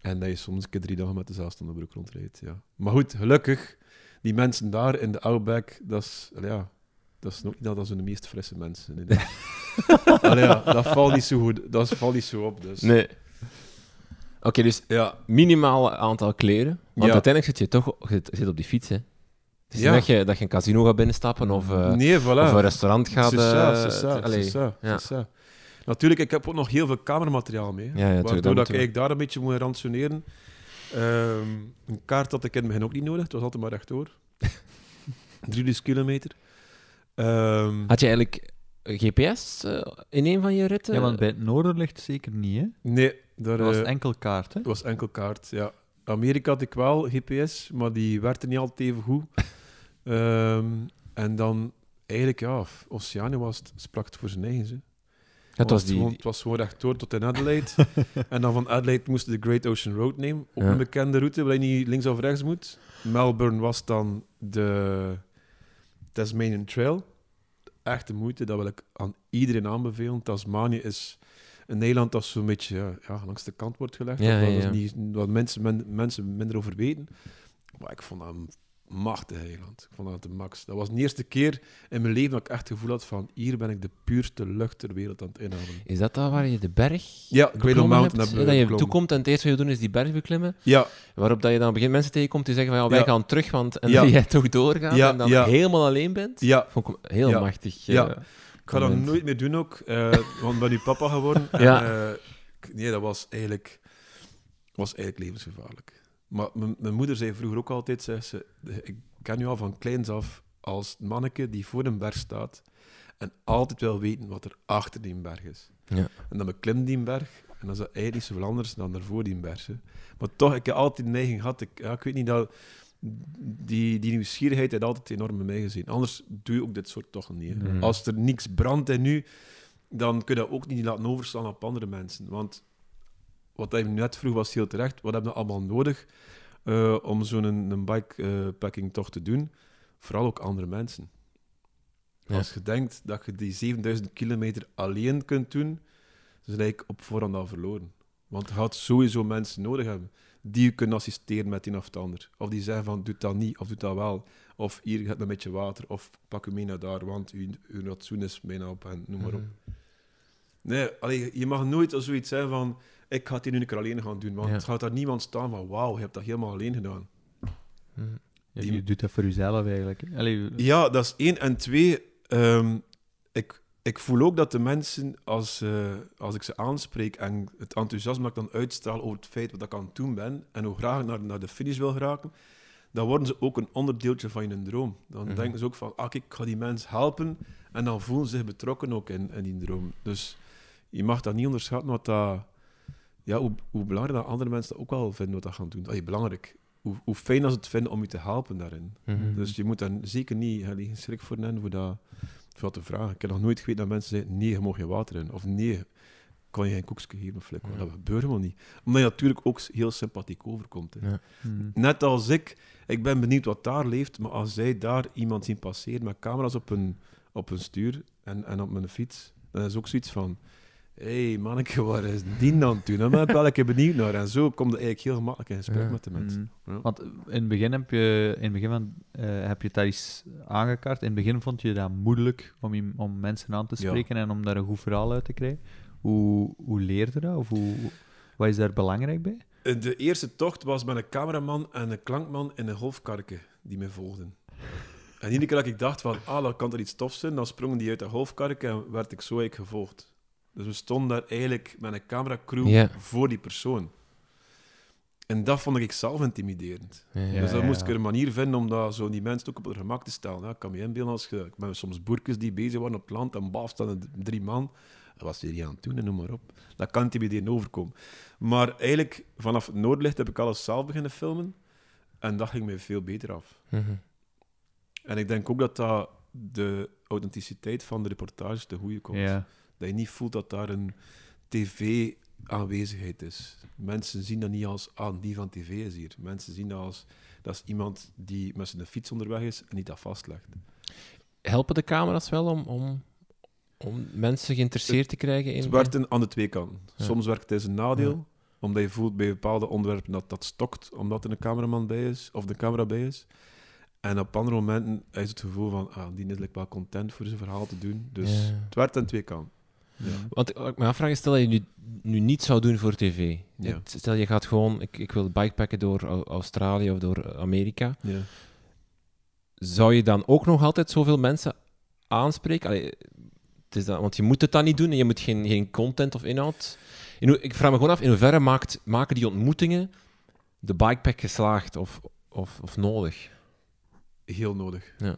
En dat je soms een keer drie dagen met dezelfde onderbroek rondrijdt. Ja. Maar goed, gelukkig, die mensen daar in de Outback, dat is, ja, dat is nog niet dat dat zijn de meest frisse mensen. Allee, (laughs) ja, dat valt niet zo goed, dat valt niet zo op. Dus. Nee. Oké, dus Ja, minimaal aantal kleren. Want Ja. uiteindelijk zit je toch zit- zit op die fiets, hè. Het is Ja. niet dat je, dat je een casino gaat binnenstappen of, eh, nee, voilà. of een restaurant gaat... C'est ça, eh. Natuurlijk, ik heb ook nog heel veel kamermateriaal mee. Ja, ja, waardoor dat ik daar een beetje moet rationeren. Ehm, een kaart had ik in het begin ook niet nodig. Het was altijd maar rechtdoor. (laughs) 3000 kilometer. Ehm, Had je eigenlijk GPS eh, in een van je ritten? Ja, want bij het noorden ligt het zeker niet, hè? nee, daar, Dat was eh, enkel kaart, hè? het was enkel kaart, ja. Amerika had ik wel GPS, maar die werkte niet altijd even goed. (laughs) Ehm, en dan, eigenlijk, ja, Oceanië was het, sprak het voor zijn eigen. Hè. het was die... gewoon, het was gewoon rechtdoor tot in Adelaide. (laughs) en dan van Adelaide moesten de Great Ocean Road nemen. Ja. een bekende route waar je niet links of rechts moet. Melbourne was dan de Tasmanian Trail. echt de moeite. Dat wil ik aan iedereen aanbevelen. Tasmanië is een eiland dat zo'n beetje ja, langs de kant wordt gelegd. Ja, dat is niet, wat mensen, men- mensen minder over weten. Maar ik vond dat een machtig eiland. Ik vond dat de max. Dat was de eerste keer in mijn leven dat ik echt het gevoel had van hier ben ik de puurste lucht ter wereld aan het inhouden. Is dat daar waar je de berg Ja, Cradle Mountain hebt? dat je toekomt en het eerste wat je doet is die berg beklimmen? Ja, Waarop dat je dan begint mensen tegenkomt die zeggen van ja, wij Ja. gaan terug, want en Ja. dat (laughs) jij toch doorgaat Ja, en dan helemaal alleen bent? ja. Vond ik heel machtig. Ja. Ik ga dat nooit meer doen ook, eh, (laughs) want ik ben nu papa geworden. Ja. En, eh, nee, dat was eigenlijk, was eigenlijk levensgevaarlijk. Maar mijn, mijn moeder zei vroeger ook altijd, zei ze, ik ken je al van kleins af als het manneke die voor een berg staat en altijd wil weten wat er achter die berg is. Ja. En dan beklim die berg en dan is dat eigenlijk niet zoveel anders dan daarvoor die berg. hè. Maar toch, ik heb altijd de neiging gehad, ik, ja, ik weet niet, dat, die, die nieuwsgierigheid heeft altijd enorm bij mij gezien. Anders doe je ook dit soort toch niet. Mhm. Als er niks brandt en nu, dan kun je dat ook niet laten overslaan op andere mensen. Want wat hij net vroeg was heel terecht, wat hebben we allemaal nodig eh, om zo'n een, een bikepacking toch te doen? Vooral ook andere mensen. Ja. Als je denkt dat je die 7000 kilometer alleen kunt doen, dan is eigenlijk op voorhand al verloren. Want je gaat sowieso mensen nodig hebben die je kunnen assisteren met een of het ander. Of die zeggen van, doe dat niet, of doe dat wel. Of hier gaat een beetje water, of pak u mee naar daar, want uw, uw ratsoen is bijna op en noem maar op. Mhm. Nee, allee, je mag nooit al zoiets zijn van, ik ga het hier nu een keer alleen gaan doen. Want Ja. het gaat daar niemand staan van, wauw, je hebt dat helemaal alleen gedaan. Mhm. Ja, Die- Je doet dat voor jezelf eigenlijk. Allee, Ja, dat is één. En twee, ehm, ik, ik voel ook dat de mensen, als, eh, als ik ze aanspreek en het enthousiasme dat ik dan uitstraal over het feit wat ik aan het doen ben en hoe graag ik naar, naar de finish wil geraken, dan worden ze ook een onderdeeltje van je droom. Dan Mhm. denken ze ook van, ah, ik ga die mens helpen. En dan voelen ze zich betrokken ook in, in die droom. Dus je mag dat niet onderschatten, wat dat, ja, hoe, hoe belangrijk dat andere mensen dat ook wel vinden wat dat gaan doen. Allee, belangrijk. Hoe, hoe fijn dat ze het vinden om je te helpen daarin. Mhm. Dus je moet daar zeker niet schrik voor nemen voor dat, dat te vragen. Ik heb nog nooit geweten dat mensen zeggen, nee, je mag geen water in. Of nee, kan je geen koekje geven of flik. Ja. Dat gebeurt helemaal niet. Omdat je natuurlijk ook heel sympathiek overkomt. Hè. Ja. mm. Net als ik, ik ben benieuwd wat daar leeft, maar als zij daar iemand zien passeren met camera's op hun, op hun stuur en, en op mijn fiets, dan is ook zoiets van, hé hey, manneke, waar is die dan toen? Daar ben ik wel een keer benieuwd naar. En zo komt het eigenlijk heel gemakkelijk in gesprek Ja. met de mensen. Mm. Ja. Want in het begin heb je, in het begin van, eh, heb je daar eens aangekaart. In het begin vond je dat moeilijk om, je- om mensen aan te Ja. spreken en om daar een goed verhaal uit te krijgen. Hoe, hoe leerde je dat? Of hoe, wat is daar belangrijk bij? De eerste tocht was met een cameraman en een klankman in een golfkarke die me volgden. En iedere keer dat ik dacht van, ah, dat kan er iets tofs zijn, dan sprongen die uit de golfkarke en werd ik zo eigenlijk gevolgd. Dus we stonden daar eigenlijk met een cameracrew voor die persoon. En dat vond ik zelf intimiderend. Ja, dus dan ja, moest ja. ik er een manier vinden om dat zo die mensen ook op hun gemak te stellen. Ja, ik kan me inbeelden als je met soms boerkes die bezig waren op het land en baf staan er drie man. Dat was hier aan het doen en noem maar op. Dat kan intimiderend overkomen. Maar eigenlijk, vanaf het Noordlicht heb ik alles zelf beginnen filmen. En dat ging mij veel beter af. Mhm. En ik denk ook dat dat de authenticiteit van de reportages te goede komt. Ja. Dat je niet voelt dat daar een tv-aanwezigheid is. Mensen zien dat niet als, ah, die van tv is hier. Mensen zien dat als, dat is iemand die met zijn fiets onderweg is en niet dat vastlegt. Helpen de camera's wel om, om, om mensen geïnteresseerd te krijgen in... Het werkt aan de twee kanten. Ja. Soms werkt het als een nadeel, Ja. omdat je voelt bij bepaalde onderwerpen dat dat stokt, omdat er een cameraman bij is, of de camera bij is. En op andere momenten is het gevoel van, ah, die is wel content voor zijn verhaal te doen. Dus Ja. het werkt aan twee kanten. Want wat ik me afvraag is, stel dat je nu, nu niet zou doen voor tv. Stel je gaat gewoon, ik, ik wil bikepacken door Au- Australië of door Amerika. Ja. Zou je dan ook nog altijd zoveel mensen aanspreken? Allee, het is dan, want je moet het dan niet doen en je moet geen, geen content of inhoud. In ik vraag me gewoon af, in hoeverre maakt, maken die ontmoetingen de bikepack geslaagd of, of, of nodig? Heel nodig. Ja.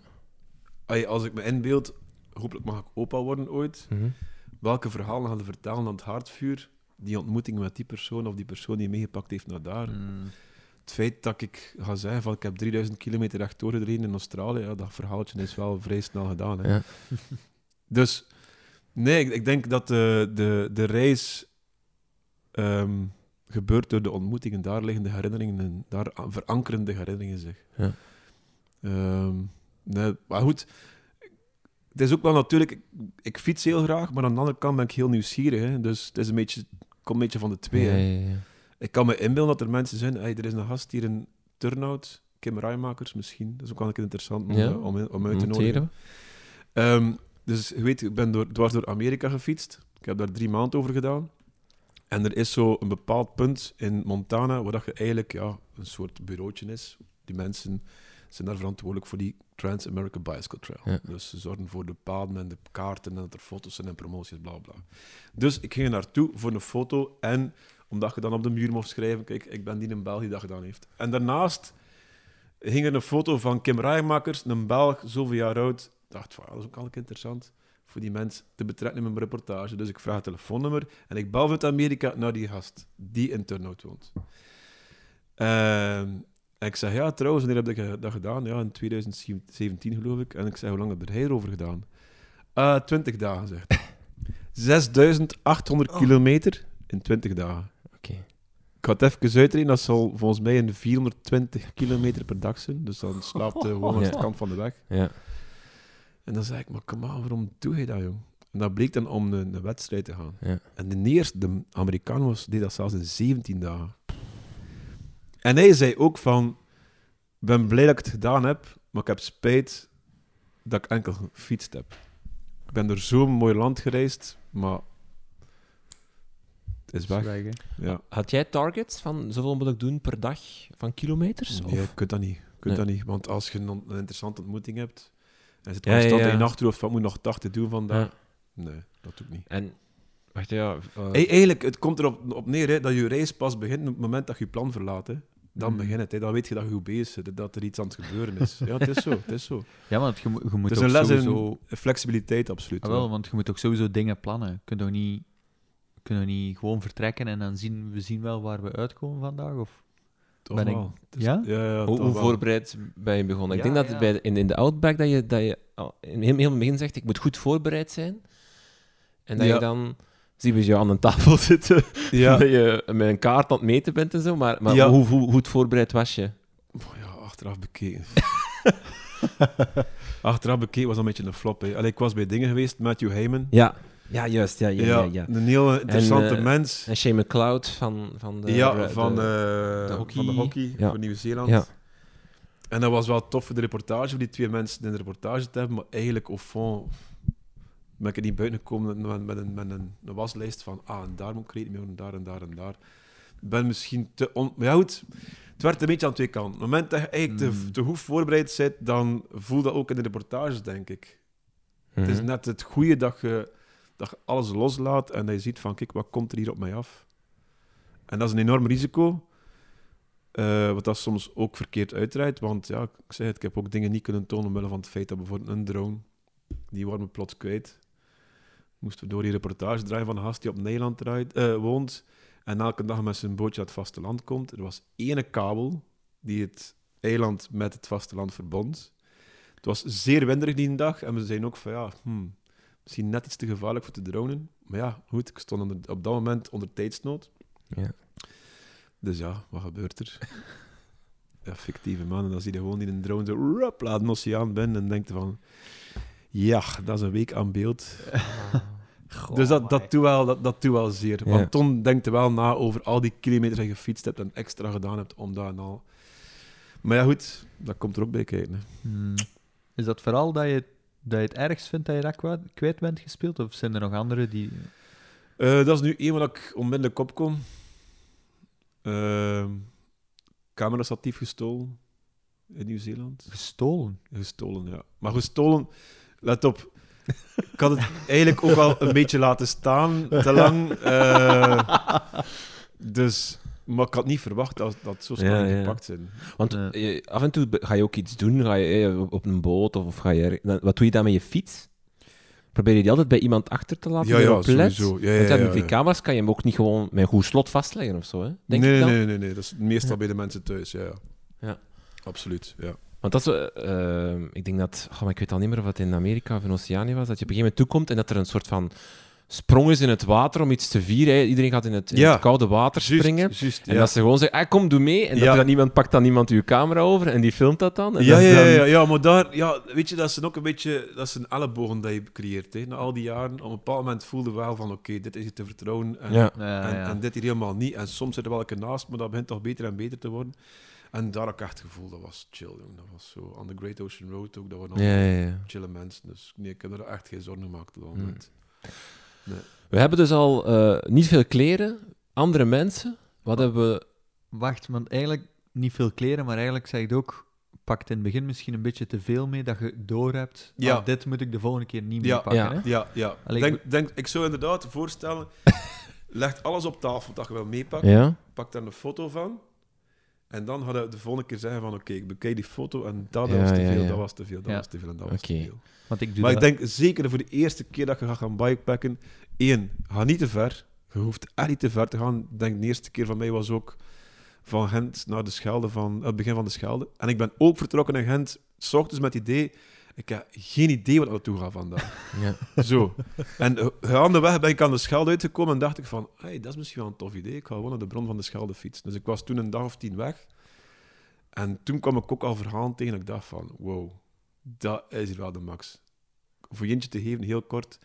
Allee, als ik me inbeeld, hopelijk mag ik opa worden ooit. Welke verhalen gaan we vertellen aan het hartvuur? Die ontmoeting met die persoon of die persoon die meegepakt heeft naar daar. Mm. Het feit dat ik ga zeggen van ik heb 3000 kilometer rechtdoor gereden in Australië, ja, dat verhaaltje is wel vrij snel gedaan. Hè. Ja. (laughs) Dus nee, ik, ik denk dat de, de, de reis ehm, gebeurt door de ontmoetingen. Daar liggen de herinneringen en daar verankeren de herinneringen zich. Ja. Ehm, nee, maar goed, het is ook wel natuurlijk... Ik, ik fiets heel graag, maar aan de andere kant ben ik heel nieuwsgierig. Hè. Dus het is een beetje, komt een beetje van de twee. Ja, ja, ja. Ik kan me inbeelden dat er mensen zijn... Hey, er is een gast hier in Turnhout, Kim Rijmakers misschien. Dat is ook wel een keer interessant om, eh, om, om uit te nodigen. Ehm, dus je weet, ik ben door, dwars door Amerika gefietst. Ik heb daar drie maanden over gedaan. En er is zo een bepaald punt in Montana waar dat je eigenlijk ja, een soort bureautje is. Die mensen zijn daar verantwoordelijk voor die Trans-American Bicycle Trail. Ja. Dus ze zorgen voor de paden en de kaarten en dat er foto's zijn en promoties, bla bla. Dus ik ging er naartoe voor een foto en omdat je dan op de muur mocht schrijven, kijk, ik ben die in België die dat gedaan heeft. En daarnaast hing er een foto van Kim Rijmakers, een Belg, zoveel jaar oud. Ik dacht, van, dat is ook al interessant voor die mens te betrekken in mijn reportage. Dus ik vraag het telefoonnummer en ik bel vanuit Amerika naar die gast die in Turnhout woont. Ehm, en ik zeg, ja, trouwens, wanneer heb ik dat gedaan? Ja, in 2017 geloof ik. En ik zeg, hoe lang heb jij erover gedaan? "Eh, 20 dagen, zegt hij. (laughs) 6800 kilometer in 20 dagen. Oké. Ik ga het even uitrekenen, dat zal volgens mij een 420 kilometer per dag zijn. Dus dan slaapt hij (laughs) gewoon aan de kant van de weg. Ja. En dan zei ik, maar kom aan, waarom doe je dat, jong? En dat bleek dan om een, een wedstrijd te gaan. Ja. En de eerste, de Amerikaan, was, deed dat zelfs in 17 dagen. En hij zei ook van, ik ben blij dat ik het gedaan heb, maar ik heb spijt dat ik enkel gefietst heb. Ik ben door zo'n mooi land gereisd, maar het is weg. Ja. Had jij targets van zoveel moet ik doen per dag van kilometers? Nee, Of? je kunt dat niet. Je kunt Nee. dat niet. Want als je een, een interessante ontmoeting hebt, en zit Ja, ja, constant ja. in je achterhoofd van, moet nog 80 doen vandaag? Ja. Nee, dat doe ik niet. En, wacht, ja... eh, Hey, eigenlijk, het komt erop op neer hè, dat je reis pas begint op het moment dat je plan verlaat. Hè. Dan Mm. begint het. Hè. Dan weet je dat je goed bezig bent, dat er iets aan het gebeuren is. Ja, het is zo. Het is, zo. Ja, want je, moet- je moet Het is een les sowieso... in flexibiliteit, absoluut. Ah, wel, want je moet ook sowieso dingen plannen. Je kunt toch niet, toch niet gewoon vertrekken en dan zien we zien wel waar we uitkomen vandaag? Of? Toch ben ik- wel. Is- Ja? Ja, ja, hoe, toch hoe wel. voorbereid ben je begonnen? ik denk dat bij de- in, in de Outback dat je, dat je in heel, heel in het begin zegt, ik moet goed voorbereid zijn. En dat Ja. je dan... Zien we je aan een tafel (laughs) zitten, Ja. dat je met een kaart aan het meten bent en zo, maar, maar Ja. hoe, hoe, voorbereid was je? Oh, ja, achteraf bekeken. (laughs) achteraf bekeken was dat een beetje een flop. Hè. Allee, ik was bij dingen geweest, Matthew Heyman. Ja, ja juist. Ja, ja, ja, ja. Een heel interessante eh, mens. En Shane McLeod van, van de... ja, de- van, de- eh, de hockey. van de hockey Ja. voor Nieuw-Zeeland. Ja. En dat was wel tof voor de reportage, voor die twee mensen in de reportage te hebben, maar eigenlijk au fond ben ik niet buiten gekomen met, met, een, met een, een waslijst van ah, en daar moet ik rekening mee houden, daar en daar en daar. Ik ben misschien te... On... Maar ja, goed, het werd een beetje aan twee kanten. Op het moment dat je eigenlijk te, Mm. te goed voorbereid bent, dan voel dat ook in de reportages, denk ik. Het is Mhm. net het goede dat je, dat je alles loslaat en dat je ziet van, kijk, wat komt er hier op mij af? En dat is een enorm risico, eh, wat dat soms ook verkeerd uitdraait. Want ja, ik zeg het, ik heb ook dingen niet kunnen tonen omwille van het feit dat bijvoorbeeld een drone, die waren me plots kwijt. Moesten we door die reportage draaien van een gast die op Nederland draait, eh, woont en elke dag met zijn bootje uit het vasteland komt. Er was ene kabel die het eiland met het vasteland verbond. Het was zeer winderig die dag en we zeiden ook van ja, hmm, misschien net iets te gevaarlijk voor te dronen. Maar ja, goed, ik stond onder- op dat moment onder tijdsnood. Ja. Dus ja, wat gebeurt er? (laughs) Ja, fictieve man. En dan zie je gewoon in een drone zo rup, laat een oceaan binnen en denkt van... Ja, dat is een week aan beeld. (laughs) dus dat, dat, doet wel, dat, dat doet wel zeer. Ja. Want Ton denkt er wel na over al die kilometers die je gefietst hebt en extra gedaan hebt om dat en al. Maar ja, goed, dat komt er ook bij kijken. hè. Hmm. Is dat vooral dat je, dat je het ergst vindt dat je dat kwijt, kwijt bent gespeeld? Of zijn er nog andere die... Eh, dat is nu één waar ik onmiddellijk op kom. Uh, camerastatief gestolen in Nieuw-Zeeland. Gestolen? Gestolen, ja. Maar gestolen, let op. Ik had het eigenlijk ook wel een beetje laten staan, te lang. Eh, dus, maar ik had niet verwacht dat dat zo snel Ja, ja. gepakt zijn. Want Ja. eh, af en toe ga je ook iets doen, ga je eh, op een boot of, of ga je... dan- Wat doe je dan met je fiets? Probeer je die altijd bij iemand achter te laten? Ja, ja, let? sowieso. Ja, ja, Want ja, ja, met die camera's kan je hem ook niet gewoon met een goed slot vastleggen of zo, hè? Denk nee, ik dan? nee, nee, nee. Dat is meestal Ja. bij de mensen thuis, ja. ja. Ja. Absoluut, ja. Want dat is, eh, eh, ik denk dat, oh, maar ik weet al niet meer of het in Amerika of in Oceanië was, dat je op een gegeven moment toekomt en dat er een soort van sprongen ze in het water om iets te vieren. hè. Iedereen gaat in het, in Ja. het koude water springen. En ja. dat ze gewoon zeggen, ah, kom, doe mee. En dat, Ja. er dan niemand pakt dan iemand uw camera over en die filmt dat dan. En Ja, dat is ja, ja, dan- ja, ja, maar daar, ja, weet je, dat is ook een beetje, dat is een ellebogen dat je creëert, hè, na al die jaren. Op een bepaald moment voelde wel van, oké, dit is je te vertrouwen en, Ja. Ja, en, ja. en dit hier helemaal niet. En soms zit er wel een naast, maar dat begint toch beter en beter te worden. En daar had ik echt het gevoel, dat was chill, jongen. Dat was zo, on the Great Ocean Road ook, dat waren allemaal ja, ja. chille mensen. Dus nee, ik heb er echt geen zorgen gemaakt op dat Hmm. We hebben dus al eh, niet veel kleren. Andere mensen. Wat hebben we... Wacht, want eigenlijk niet veel kleren, maar eigenlijk zeg je ook, pakt in het begin misschien een beetje te veel mee, dat je door hebt. Ja. ah, dit moet ik de volgende keer niet meer Ja. pakken. Ja. Hè? Ja, ja. Allee, denk, ik- denk, ik zou inderdaad voorstellen, (laughs) leg alles op tafel dat je wil meepakken. Ja? pak daar een foto van. En dan hadden we de volgende keer zeggen van, oké, ik bekijk die foto en dat, Ja, was te veel, ja. dat was te veel, dat Ja. was te veel en dat was te veel. Want ik doe Maar dat. ik denk zeker voor de eerste keer dat je gaat gaan bikepacken, één, ga niet te ver. Je hoeft echt niet te ver te gaan. Ik denk de eerste keer van mij was ook van Gent naar de Schelde, van het begin van de Schelde. En ik ben ook vertrokken in Gent, s ochtends met het idee, ik heb geen idee wat naartoe ga vandaag. ja. Zo. En eh, gaandeweg ben ik aan de Schelde uitgekomen en dacht ik van, hey, dat is misschien wel een tof idee. Ik ga gewoon naar de bron van de Schelde fietsen. Dus ik was toen een dag of tien weg. En toen kwam ik ook al verhalen tegen dat ik dacht van, wow, dat is hier wel de max. Voor je eentje te geven, heel kort.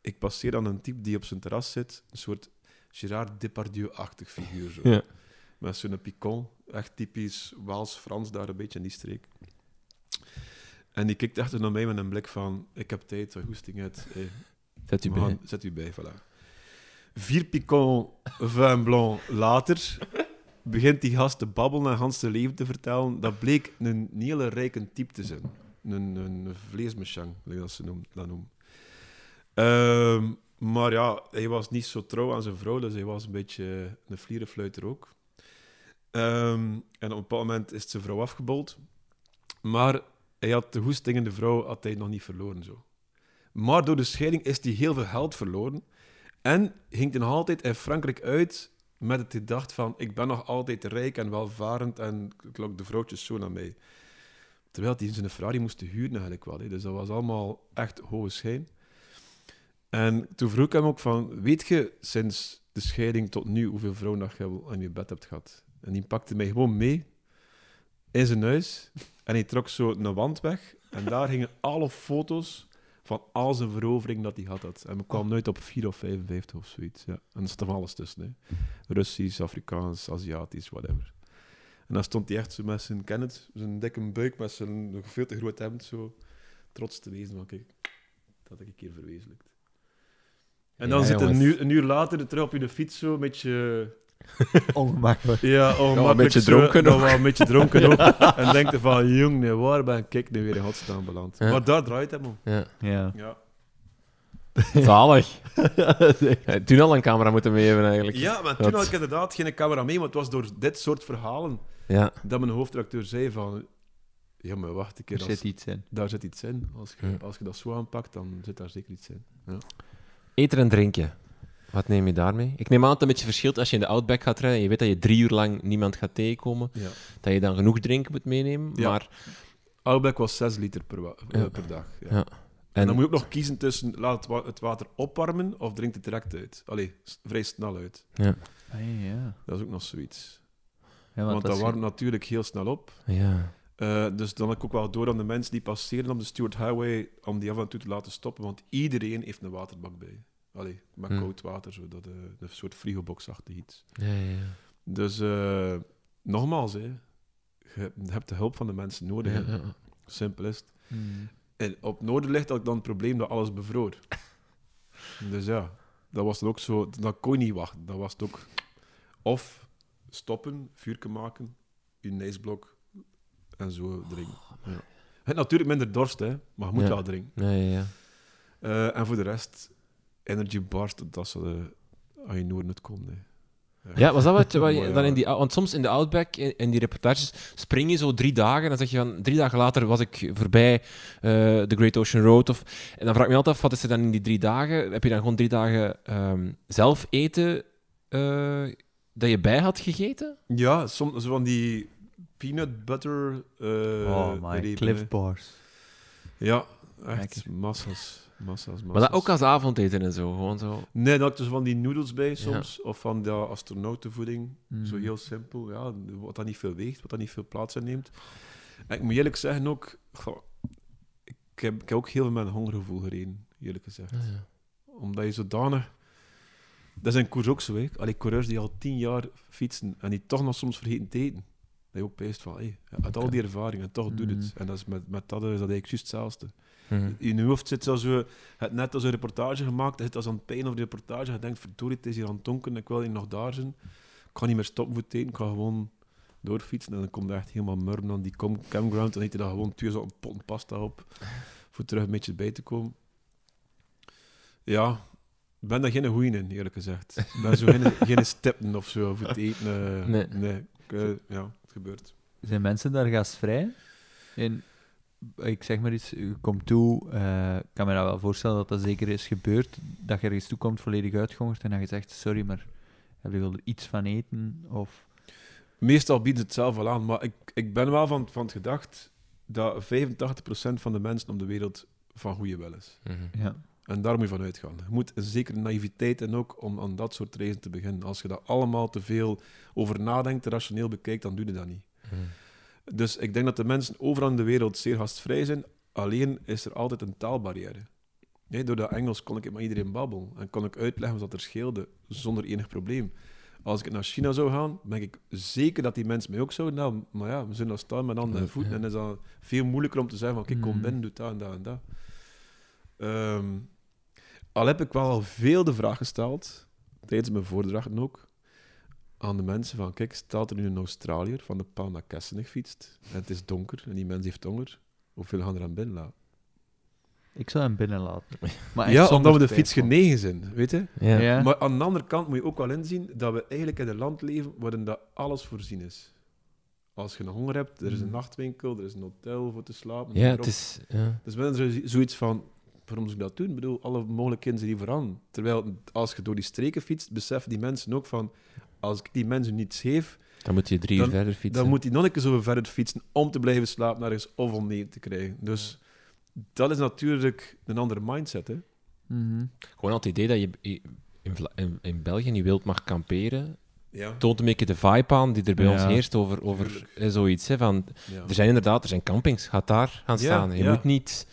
Ik passeer dan een type die op zijn terras zit. Een soort Gérard Depardieu-achtig figuur. Zo. Ja. Met zo'n picon. Echt typisch Waals-Frans, daar een beetje in die streek. En die kijkt echt naar mij met een blik van, ik heb tijd, wat goesting uit. Eh, Zet u bij. Zet u bij, voilà. Vier picon vin blanc later begint die gast te babbelen en Hans zijn leven te vertellen. Dat bleek een hele rijke type te zijn. Een, een vleesmechang, zoals ze noemt, dat noemen. Ehm, maar ja, hij was niet zo trouw aan zijn vrouw, dus hij was een beetje een vlierenfluiter ook. Ehm, en op een bepaald moment is zijn vrouw afgebold. Maar hij had de goesting in de vrouw had hij nog niet verloren. Zo. Maar door de scheiding is hij heel veel geld verloren. En ging hij nog altijd in Frankrijk uit met het gedacht van ik ben nog altijd rijk en welvarend en ik lok de vrouwtjes zo naar mij. Terwijl hij zijn Ferrari moest huren eigenlijk wel. Hè. Dus dat was allemaal echt hoge schijn. En toen vroeg ik hem ook van, weet je sinds de scheiding tot nu hoeveel vrouwen dat je al in je bed hebt gehad? En die pakte mij gewoon mee in zijn huis en hij trok zo een wand weg en daar gingen alle foto's van al zijn verovering dat hij had. had. En we kwamen nooit op 4 of 55 of zoiets. Ja. En er stond alles tussen. Hè. Russisch, Afrikaans, Aziatisch, whatever. En dan stond hij echt zo met zijn, ken het, zijn dikke buik, met zijn nog veel te groot hemd, zo trots te wezen van, kijk, dat heb ik een keer verwezenlijkt. En dan Ja, zit een uur, een uur later terug op je fiets, zo, een beetje... (laughs) Ongemakkelijk. Ja, ongemakkelijk beetje zo, dronken nog wel een beetje dronken (laughs) ook. En denkt er van, jongen, waar ben ik nu weer in godsnaam beland? Ja. Maar daar draait het hem om. Ja. Ja. Ja. Zalig. (laughs) Ja, Toen al een camera moeten mee hebben, eigenlijk. Ja, maar toen had ik inderdaad geen camera mee, maar het was door dit soort verhalen Ja. dat mijn hoofdredacteur zei van... Ja, maar wacht een keer, Er als- zit iets in. daar zit iets in. Als je, Ja. als je dat zo aanpakt, dan zit daar zeker iets in. Ja. Eten en drinken. Wat neem je daarmee? Ik neem aan dat het een beetje verschilt als je in de Outback gaat rijden en je weet dat je drie uur lang niemand gaat tegenkomen, Ja. dat je dan genoeg drinken moet meenemen. Ja. Maar, Outback was 6 liter per, eh, Ja. per dag. Ja. Ja. En, en, dan moet je ook nog kiezen tussen laat het, wa- het water opwarmen of drinkt het direct uit. Allee, vrij snel uit. ja. Ah, ja. Dat is ook nog zoiets. ja Want dat warmt natuurlijk heel snel op. Ja. Eh, dus dan heb ik ook wel door aan de mensen die passeren op de Stuart Highway om die af en toe te laten stoppen, want iedereen heeft een waterbak bij. Allee, met Hm. koud water, zo, dat, eh, een soort frigoboxachtig iets. Ja, ja, ja. Dus eh, nogmaals, hè, je hebt de hulp van de mensen nodig. Ja. Simpel is het. Hmm. En op Noorderlicht had ik dan het probleem dat alles bevroor. (laughs) Dus ja, dat was dan ook zo, dat kon je niet wachten. Dat was het ook. Of stoppen, vuurke maken, je ijsblok en zo drinken. Ja. Je hebt natuurlijk minder dorst, hè, maar je moet Ja. wel drinken. Ja, ja, ja. Eh, en voor de rest, energy bars, dat is uh, als je Noord moet komen. Hè. Ja, was dat wat, (laughs) wat je dan in die... Want soms in de Outback, in, in die reportages, spring je zo drie dagen. Dan zeg je van, drie dagen later was ik voorbij eh, de Great Ocean Road. Of, en dan vraag ik me altijd af, wat is er dan in die drie dagen? Heb je dan gewoon drie dagen ehm, zelf eten eh, dat je bij had gegeten? Ja, soms zo van die peanut butter. eh, oh my, Cliff. Bars. Ja, echt Lekker. massas. Massa's, massa's. Maar dat ook als avondeten en zo, gewoon zo. Nee, dat dus van die noedels bij soms. Of van de astronautenvoeding. Mm. Zo heel simpel. Ja, wat dat niet veel weegt, wat dat niet veel plaats inneemt. En ik moet eerlijk zeggen ook... goh, ik, heb, ik heb ook heel veel met een hongergevoel gereden, eerlijk gezegd. Omdat je zodanig... Dat is in koers ook zo, hè. Allee, coureurs die al tien jaar fietsen en die toch nog soms vergeten te eten. Dat je ook peest van, hey, uit al die ervaringen, en toch doet het. Mhm. En dat is met, met dat is dat eigenlijk juist hetzelfde. Mhm. In je hoofd zit zo, zo het net als een reportage gemaakt, je zit als aan het pijn over de reportage, je denkt, verdorie, het is hier aan het donker, ik wil hier nog daar zijn. Ik kan niet meer stoppen voor het eten, ik ga gewoon doorfietsen. En dan komt er echt helemaal murm aan die campground, en eet je daar gewoon twee zo'n pot pasta op, voor terug een beetje bij te komen. Ja, ik ben daar geen goeie in, eerlijk gezegd. Ik ben zo geen, (laughs) geen steppen of zo voor het eten. eh, Nee. nee. Ik, eh, ja, het gebeurt. Zijn mensen daar gastvrij? En ik zeg maar iets, u komt toe, eh, ik kan me dat wel voorstellen dat dat zeker is gebeurd, dat je ergens toe komt volledig uitgehongerd en dat je zegt, sorry, maar heb je wel er iets van eten? Of... Meestal bieden ze het zelf wel aan, maar ik, ik ben wel van, van het gedacht dat 85% van de mensen op de wereld van goede wil is. Mhm. Ja. En daar moet je van uitgaan. Je moet een zekere naïviteit en ook om aan dat soort reizen te beginnen. Als je daar allemaal te veel over nadenkt, rationeel bekijkt, dan doe je dat niet. Mhm. Dus ik denk dat de mensen overal in de wereld zeer gastvrij zijn. Alleen is er altijd een taalbarrière. Nee, door dat Engels kon ik met iedereen babbelen en kon ik uitleggen wat er scheelde zonder enig probleem. Als ik naar China zou gaan, ben ik zeker dat die mensen mij ook zouden hebben. Maar ja, we zullen dan staan met handen en voeten. ja. En dan is dat veel moeilijker om te zeggen van, kijk, kom Mhm. binnen, doe dat en dat en dat. Ehm, al heb ik wel al veel de vraag gesteld, tijdens mijn voordrachten ook, aan de mensen van, kijk, staat er nu een Australiër van de Paal naar Kessenig fietst, en het is donker, en die mens heeft honger, hoeveel gaan er aan binnen laten? Ik zou hem binnen laten. (laughs) Maar echt Ja, omdat we de fiets genegen zijn, weet je? Ja. Ja. Maar aan de andere kant moet je ook wel inzien dat we eigenlijk in een land leven waarin dat alles voorzien is. Als je een honger hebt, er is een Mm. nachtwinkel, er is een hotel voor te slapen. Ja, het is... Ja. Dus we hebben zo- zoiets van, waarom zou ik dat doen? Ik bedoel, alle mogelijkheden zijn hier vooraan. Terwijl, als je door die streken fietst, beseffen die mensen ook van, als ik die mensen niets geef, Dan moet je drie uur Dan- verder fietsen. dan moet hij nog een keer zo verder fietsen om te blijven slapen ergens of om nee te krijgen. Dus dat is natuurlijk een andere mindset, hè. Mhm. Gewoon al het idee dat je in, in, in België niet wilt mag kamperen, Ja. toont een beetje de vibe aan die er bij ons heerst over, over Tuurlijk. eh, zoiets. Hè, van, ja. er zijn inderdaad er zijn campings, ga daar gaan Ja, staan. Je ja. moet niet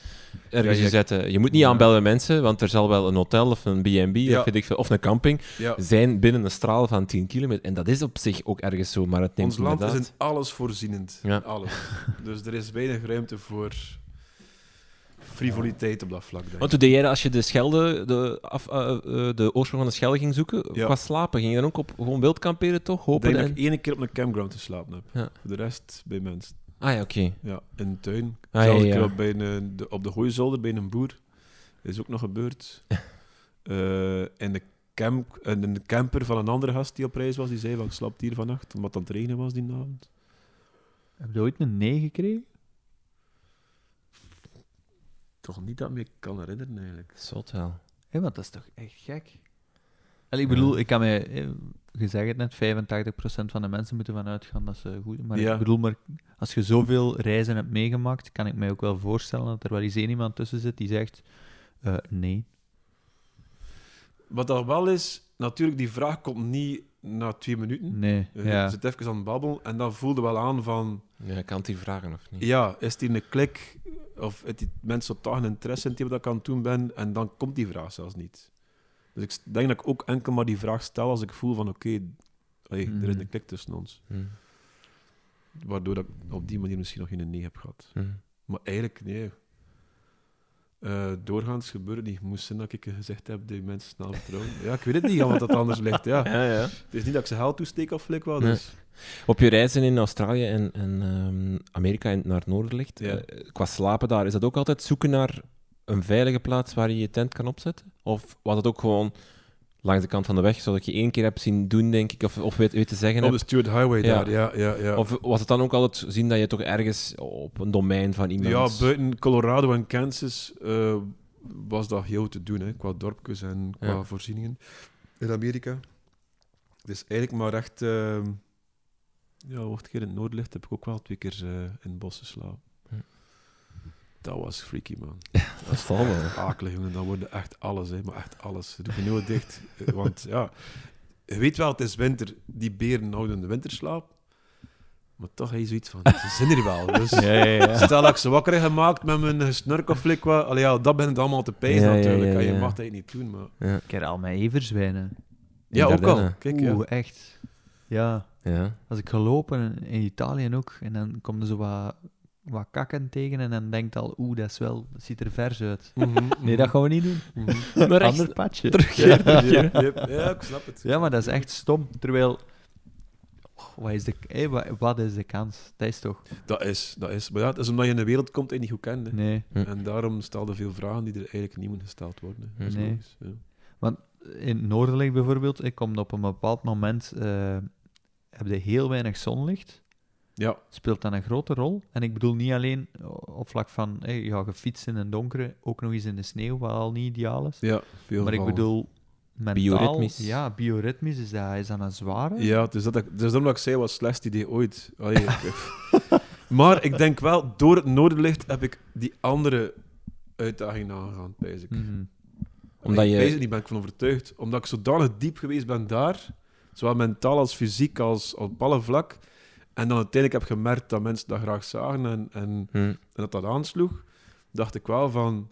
ergens Ja, je je- zetten. Je moet niet aanbellen mensen, want er zal wel een hotel of een B&B Ja. of, of een camping zijn binnen een straal van 10 kilometer. En dat is op zich ook ergens zo, maar het neemt Ons land is in alles voorzienend. Ja. Alles. (laughs) Dus er is weinig ruimte voor frivoliteit op dat vlak. Want hoe deed jij dat als je de Schelde, de, af, eh, eh, de oorsprong van de Schelde ging zoeken, Ja. qua slapen? Ging je dan ook op gewoon wild kamperen, toch? Ik Hopen en... dat ik één keer op een campground geslapen heb. Ja. Voor de rest bij mensen. Ah ja, oké. Ja, in de tuin. Ah, Zelfs ja, een keer ja. op, bij een, de, op de Gooizolder bij een boer. Dat is ook nog gebeurd. (laughs) Eh in, de camp, en in de camper van een andere gast die op reis was, die zei van ik slaap hier vannacht, omdat het aan het regenen was die avond. Heb je ooit een nee gekregen? Toch niet dat ik me kan herinneren eigenlijk. Zot wel. Hé, want dat is toch echt gek? Allee, ik bedoel, ik kan me... Je zegt het net, 85% van de mensen moeten vanuit gaan dat ze goed... Maar Ja. ik bedoel, maar als je zoveel reizen hebt meegemaakt, kan ik mij ook wel voorstellen dat er wel eens één iemand tussen zit die zegt... eh, nee. Wat dat wel is, natuurlijk, die vraag komt niet na twee minuten. Nee, Je ja. zit even aan het babbelen en dan voelde wel aan van, Ja, ik kan het die vragen of niet. ja, is het hier een klik of het die mensen toch een interesse in wat ik aan het doen ben en dan komt die vraag zelfs niet. Dus ik denk dat ik ook enkel maar die vraag stel als ik voel van oké, hey, er is Mhm. een klik tussen ons. Hm. Waardoor dat ik op die manier misschien nog geen nee heb gehad. Hm. Maar eigenlijk, nee. Eh, doorgaans gebeurt het niet. Moest zijn dat ik gezegd heb je mensen snel vertrouwen. Ja, ik weet het niet, want dat anders ligt. Ja. (laughs) Ja, ja. Het is niet dat ik ze geld toesteek of flik wel. Nee. Dus. Op je reizen in Australië en, en ehm, Amerika en naar het noorden ligt, Ja. eh, qua slapen daar, is dat ook altijd zoeken naar een veilige plaats waar je je tent kan opzetten? Of was het ook gewoon langs de kant van de weg, zoals ik je één keer heb zien doen, denk ik, of, of weet, weet te zeggen Op de Stuart Highway Ja. daar, ja. ja, ja. Of was het dan ook altijd zien dat je toch ergens op een domein van iemand... Ja, buiten Colorado en Kansas eh, was dat heel te doen, hè, qua dorpjes en qua Ja. voorzieningen in Amerika. Dus eigenlijk maar echt... eh ja, ik hier in het noorden ligt, heb ik ook wel twee keer eh, in het bos geslapen. Hm. Dat was freaky, man. Dat zal wel. Akelig, jongen. Dan worden echt alles, hè. Maar echt alles. Doe je nooit dicht. Eh, Want ja, je weet wel, het is winter. Die beren houden de winterslaap. Maar toch heb je zoiets van, ze zijn er wel. Dus Ja, ja, ja. stel dat ik ze wakker heb gemaakt met mijn snurk of flik wat. Allee, ja, dat begint allemaal te pijzen Ja, ja, natuurlijk. ja, En je mag dat niet doen, maar... Ik ken al mijn everzwijnen. Ja, ook al. Kijk, ja. Oeh, echt. Ja, Ja. als ik gelopen in Italië ook, en dan komt er zo wat, wat kakken tegen, en dan denkt al, oeh, dat, is wel, dat ziet er vers uit. Mhm, Nee, dat gaan we niet doen. mhm. (laughs) Maar Ander padje. Ja, ja, ja, ik snap het. Ja, maar dat is echt stom. Terwijl, oh, wat is de, hé, wat, wat is de kans? Dat is toch? Dat is, dat is. Maar ja, het is omdat je in een wereld komt die je niet goed kent. hè. Nee. Hm. En daarom stelden veel vragen die er eigenlijk niet moeten gesteld worden. hè. Dat is Nee. logisch, ja. In Noorderlicht bijvoorbeeld, ik kom op een bepaald moment, eh heb je heel weinig zonlicht. Ja, Speelt dan een grote rol. En ik bedoel niet alleen op vlak van, hé, ja, je fietst in een donkere, ook nog eens in de sneeuw, wat al niet ideaal is. ja veel maar ik bedoel, mentaal... Bioritmisch. Ja, bioritmisch, is dat, is dat een zware? Ja, dus dat, dus dat ik zei, was het slechtste idee ooit. Allee, (laughs) maar ik denk wel, door het noorderlicht heb ik die andere uitdaging aangegaan, pijs ik. Mhm. Omdat ik je- pijs het niet, ben ik van overtuigd. Omdat ik zodanig diep geweest ben daar, zowel mentaal als fysiek, als op alle vlak. En dan uiteindelijk heb gemerkt dat mensen dat graag zagen en, en, Hm. en dat dat aansloeg, dacht ik wel van...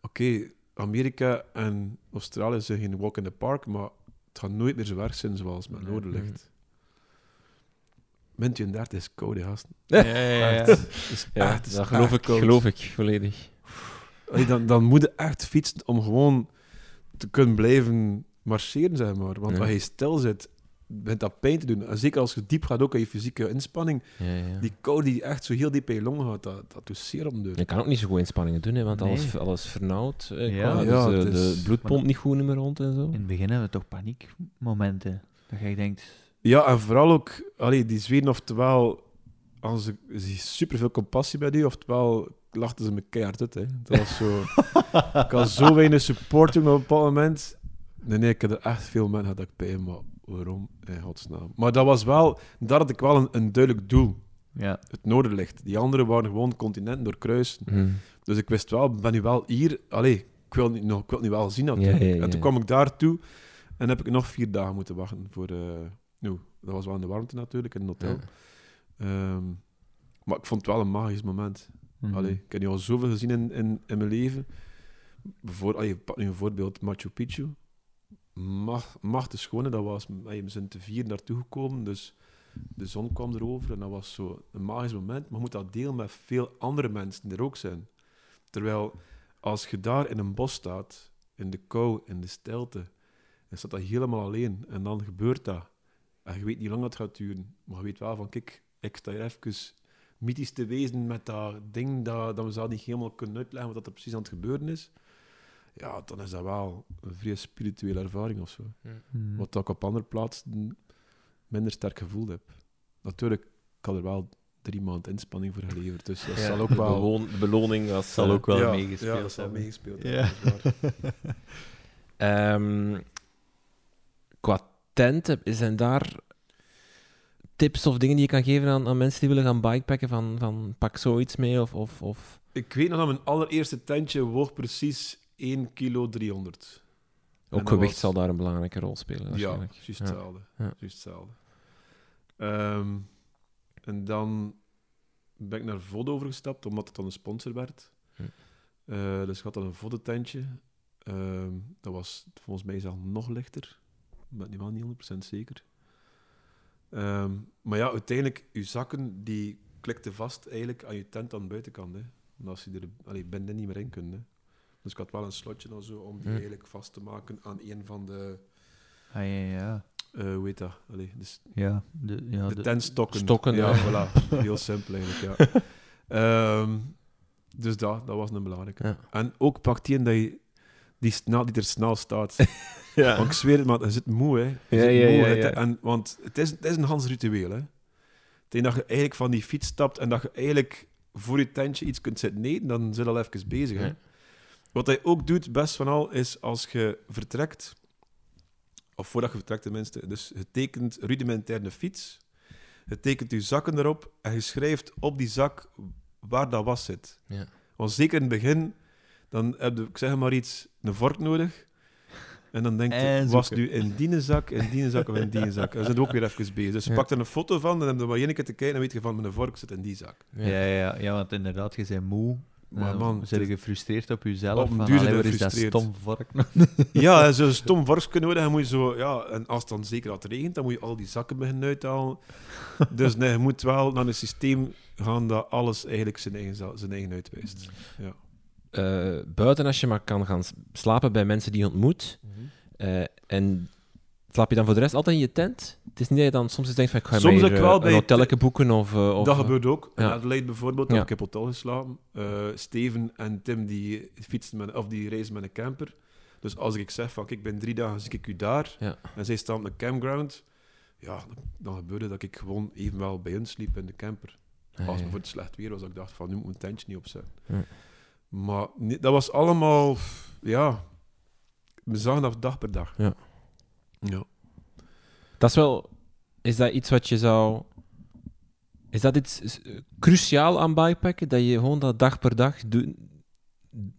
Oké, Amerika en Australië zijn geen walk in the park, maar het gaat nooit meer zo erg zijn zoals met. Noorderlicht. Min 32 is koud, hè, gasten. Ja, ja, ja, ja. Het is Ja, echt, het is dat geloof ik, koud. geloof ik volledig. Allee, dan, dan moet je echt fietsen om gewoon te kunnen blijven marcheren, zeg maar. Want Ja. als je stil zit, begint dat pijn te doen. En zeker als je diep gaat, ook aan je fysieke inspanning. Ja, ja. Die kou die echt zo heel diep in je longen gaat, dat, dat doet zeer om de deur. Je kan ook niet zo goed inspanningen doen, hè, want Nee. alles, alles vernauwt. eh, Ja. qua- Ja, dus, het is- de bloed pompt niet goed meer rond en zo. In het begin hebben we toch paniekmomenten. Dat je denkt, Ja, en vooral ook, allee, die Zweden, oftewel, als ze ze superveel compassie bij die, oftewel lachten ze me keihard uit. Hè. Dat was zo... (laughs) ik had zo weinig support op een bepaald moment. Nee, nee, ik had er echt veel mensen had ik bij, maar waarom? In godsnaam. Maar dat was wel, daar had ik wel een, een duidelijk doel. ja, Het noorderlicht. Die anderen waren gewoon continenten doorkruisen. Hm. Dus ik wist wel, ben nu wel hier. Allee, ik wil, niet, nog, ik wil het nu wel zien natuurlijk. Ja, ja, ja. En toen kwam ik daartoe en heb ik nog vier dagen moeten wachten voor... nou, dat was wel in de warmte natuurlijk, in een hotel. Ja. Ehm, maar ik vond het wel een magisch moment. mhm. Allee, ik heb nu al zoveel gezien in, in, in mijn leven. Bijvoorbeeld, allee, pak nu een voorbeeld, Machu Picchu. Mag, machtig schone, dat was... we zijn te vier naartoe gekomen, dus de zon kwam erover en dat was zo een magisch moment. Maar je moet dat delen met veel andere mensen die er ook zijn. Terwijl, als je daar in een bos staat, in de kou, in de stilte, en staat dat helemaal alleen, en dan gebeurt dat. En je weet niet lang dat gaat duren, maar je weet wel van, kijk, ik sta hier even mythisch te wezen met dat ding dat, dat we zelf niet helemaal kunnen uitleggen wat dat er precies aan het gebeuren is. Ja, dan is dat wel een vrij spirituele ervaring of zo. Mhm. Wat ik op andere plaatsen minder sterk gevoeld heb. Natuurlijk, ik had er wel drie maanden inspanning voor geleverd, dus dat Ja, zal ook de, wel... beloon- de beloning was... Zal ook wel ja, meegespeeld ja, dat zal hebben. meegespeeld Ja. dat. (laughs) Ehm, qua tenten, zijn daar tips of dingen die je kan geven aan, aan mensen die willen gaan bikepacken? Van, van pak zoiets mee of... of, of... Ik weet nog dat mijn allereerste tentje woog precies 1 kilo 300. En Ook gewicht was- zal daar een belangrijke rol spelen, Ja, juist Ja. hetzelfde. Ja. Juist hetzelfde. Ehm, en dan ben ik naar Vod overgestapt, omdat het dan een sponsor werd. Hm. Eh, dus ik had dan een Vodde-tentje. Ehm, dat was volgens mij zelf nog lichter. Ik ben wel niet 100% zeker. Ehm, maar ja, uiteindelijk, je zakken die klikten vast eigenlijk aan je tent aan de buitenkant. Hè. En als je er allee, binnen niet meer in kunt. Hè. Dus ik had wel een slotje of zo om die Hm. eigenlijk vast te maken aan een van de... Ah, ja, ja. eh hoe heet dat? Allee, dus Ja, de, ja, de de- tentstokken. Stokken, ja. ja. voilà. (laughs) Heel simpel eigenlijk, ja. (laughs) Ehm, dus dat, dat was een belangrijke. Ja. En ook pak die in dat je die, snel, die er snel staat. (laughs) Ja. Want ik zweer het, maar je zit moe, hè. Je Ja, zit moe, hè. En, want het is, het is een Hans ritueel, hè. Tegen dat je eigenlijk van die fiets stapt en dat je eigenlijk voor je tentje iets kunt zitten eten, dan zit al even bezig, hè. Wat hij ook doet, best van al, is als je vertrekt, of voordat je vertrekt tenminste, dus je tekent rudimentair een fiets, je tekent je zakken erop en je schrijft op die zak waar dat was zit. Ja. Want zeker in het begin, dan heb je, ik zeg maar iets, een vork nodig. En dan denk je, was nu in die zak, in die zak of in die zak? En dan zijn we ook weer even bezig. Dus je Ja. pakt er een foto van, dan heb je maar één keer te kijken en weet je van, mijn vork zit in die zak. Ja. Ja, ja, ja, want inderdaad, je bent moe. Maar Eh, man, zijn gefrustreerd op jezelf? Op een van, allee, is dat stom vork? (laughs) Ja, zo'n stom vorkje nodig. En moet je zo, ja, en als het dan zeker had regent, dan moet je al die zakken beginnen uithalen. Dus nee, je moet wel naar een systeem gaan dat alles eigenlijk zijn eigen, zijn eigen uitwijst. Ja. Eh, buiten als je maar kan gaan slapen bij mensen die je ontmoet. eh, en slaap je dan voor de rest altijd in je tent? Het is niet dat je dan soms denkt van ik ga Soms hier, wel eh, bij het- hotelletje boeken of... eh, of dat eh, gebeurt ook. In ja. Adelaide bijvoorbeeld Ja. heb ik op hotel geslapen. Eh, Steven en Tim die fietsen met, of die reizen met een camper. Dus als ik zeg van ik ben drie dagen, zie ik u daar. Ja. En zij staan op een campground. Ja, dan, gebeurde dat ik gewoon evenwel bij hun sliep in de camper. Ah, Als het bijvoorbeeld slecht weer was, dat ik dacht van nu moet mijn tentje niet opzetten. Ja. Maar nee, dat was allemaal, ja, we zagen dat dag per dag. Ja. Ja. Dat is wel... Is dat iets wat je zou... Is dat iets s- cruciaal aan bikepacken? Dat je gewoon dat dag per dag doe-